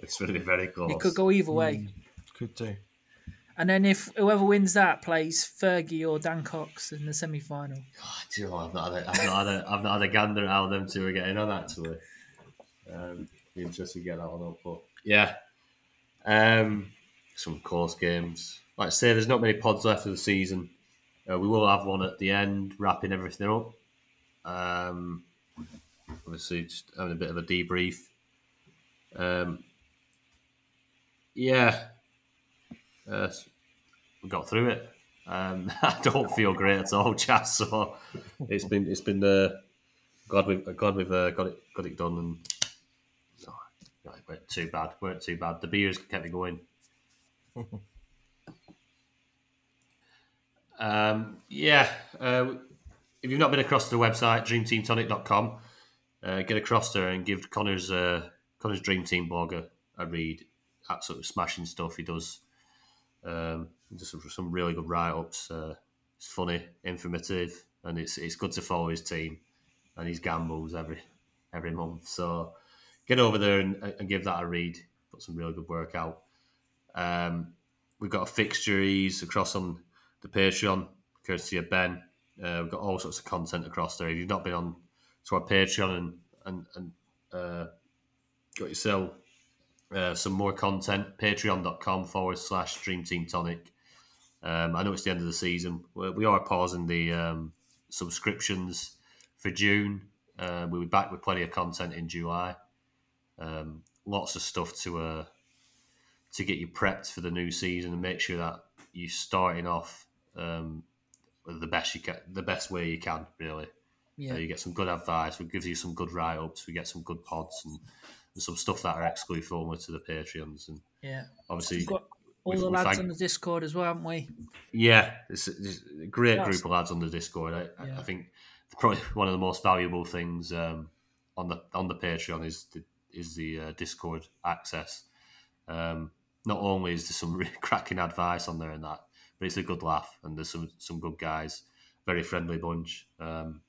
It's going to be very close. It could go either way. Could do. And then if whoever wins that plays Fergie or Dan Cox in the semi final. Do you know? I've not had a, I've not had a, I've not had a gander at how them two are getting on actually. Um, be interesting to get that one up, but yeah, um, some close games. Like I say, there's not many pods left of the season. Uh, we will have one at the end, wrapping everything up. Um, obviously, just having a bit of a debrief. Um, yeah, uh, we got through it. Um, I don't feel great at all, chat. So it's been it's been uh, glad we've glad we've uh, got it got it done and no, it weren't too bad. weren't too bad. The beers kept me going. um, yeah, uh, if you've not been across to the website dreamteamtonic.com, uh, get across there and give Connor's uh, Connor's Dream Team blog a, a read. Absolutely smashing stuff he does. Um, just some, some really good write ups. Uh, it's funny, informative, and it's it's good to follow his team and his gambles every every month. So get over there and, and give that a read. Put some really good work out. Um, we've got a fixtures across on the Patreon, courtesy of Ben. Uh, we've got all sorts of content across there. If you've not been on to our Patreon and and, and uh, got yourself uh, some more content, patreon.com forward slash Dream Team Tonic. Um, I know it's the end of the season. We we are pausing the um, subscriptions for June. Uh, we'll be back with plenty of content in July. Um, lots of stuff to uh, to get you prepped for the new season and make sure that you're starting off um, the best you can, the best way you can. Really, Yeah. uh, you get some good advice. We give you some good write ups. We get some good pods and, some stuff that are exclusive only to the Patreons. And Yeah. obviously, We've got all the lads thank- on the Discord as well, haven't we? yeah, it's, it's a great That's- group of lads on the Discord. I, I- Yeah. I think probably one of the most valuable things um, on the on the Patreon is the is the uh, Discord access. Um, not only is there some really cracking advice on there and that, but it's a good laugh and there's some some good guys, very friendly bunch. Um,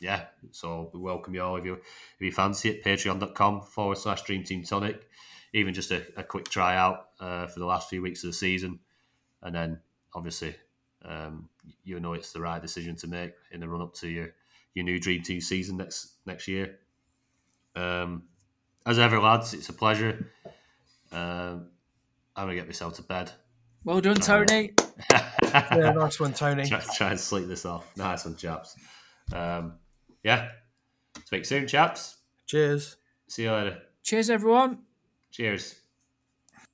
yeah, so we welcome you all if you if you fancy it. Patreon.com forward slash Dream Team Tonic. Even just a, a quick tryout uh, for the last few weeks of the season, and then obviously um, you know it's the right decision to make in the run up to your your new Dream Team season next next year. Um, as ever, lads, it's a pleasure. Um, I'm gonna get myself to bed. Well done, Tony. Yeah, nice one, Tony. try, try and sleep this off. Nice one, chaps. Um, yeah, speak soon, chaps. Cheers. See you later. Cheers, everyone. Cheers.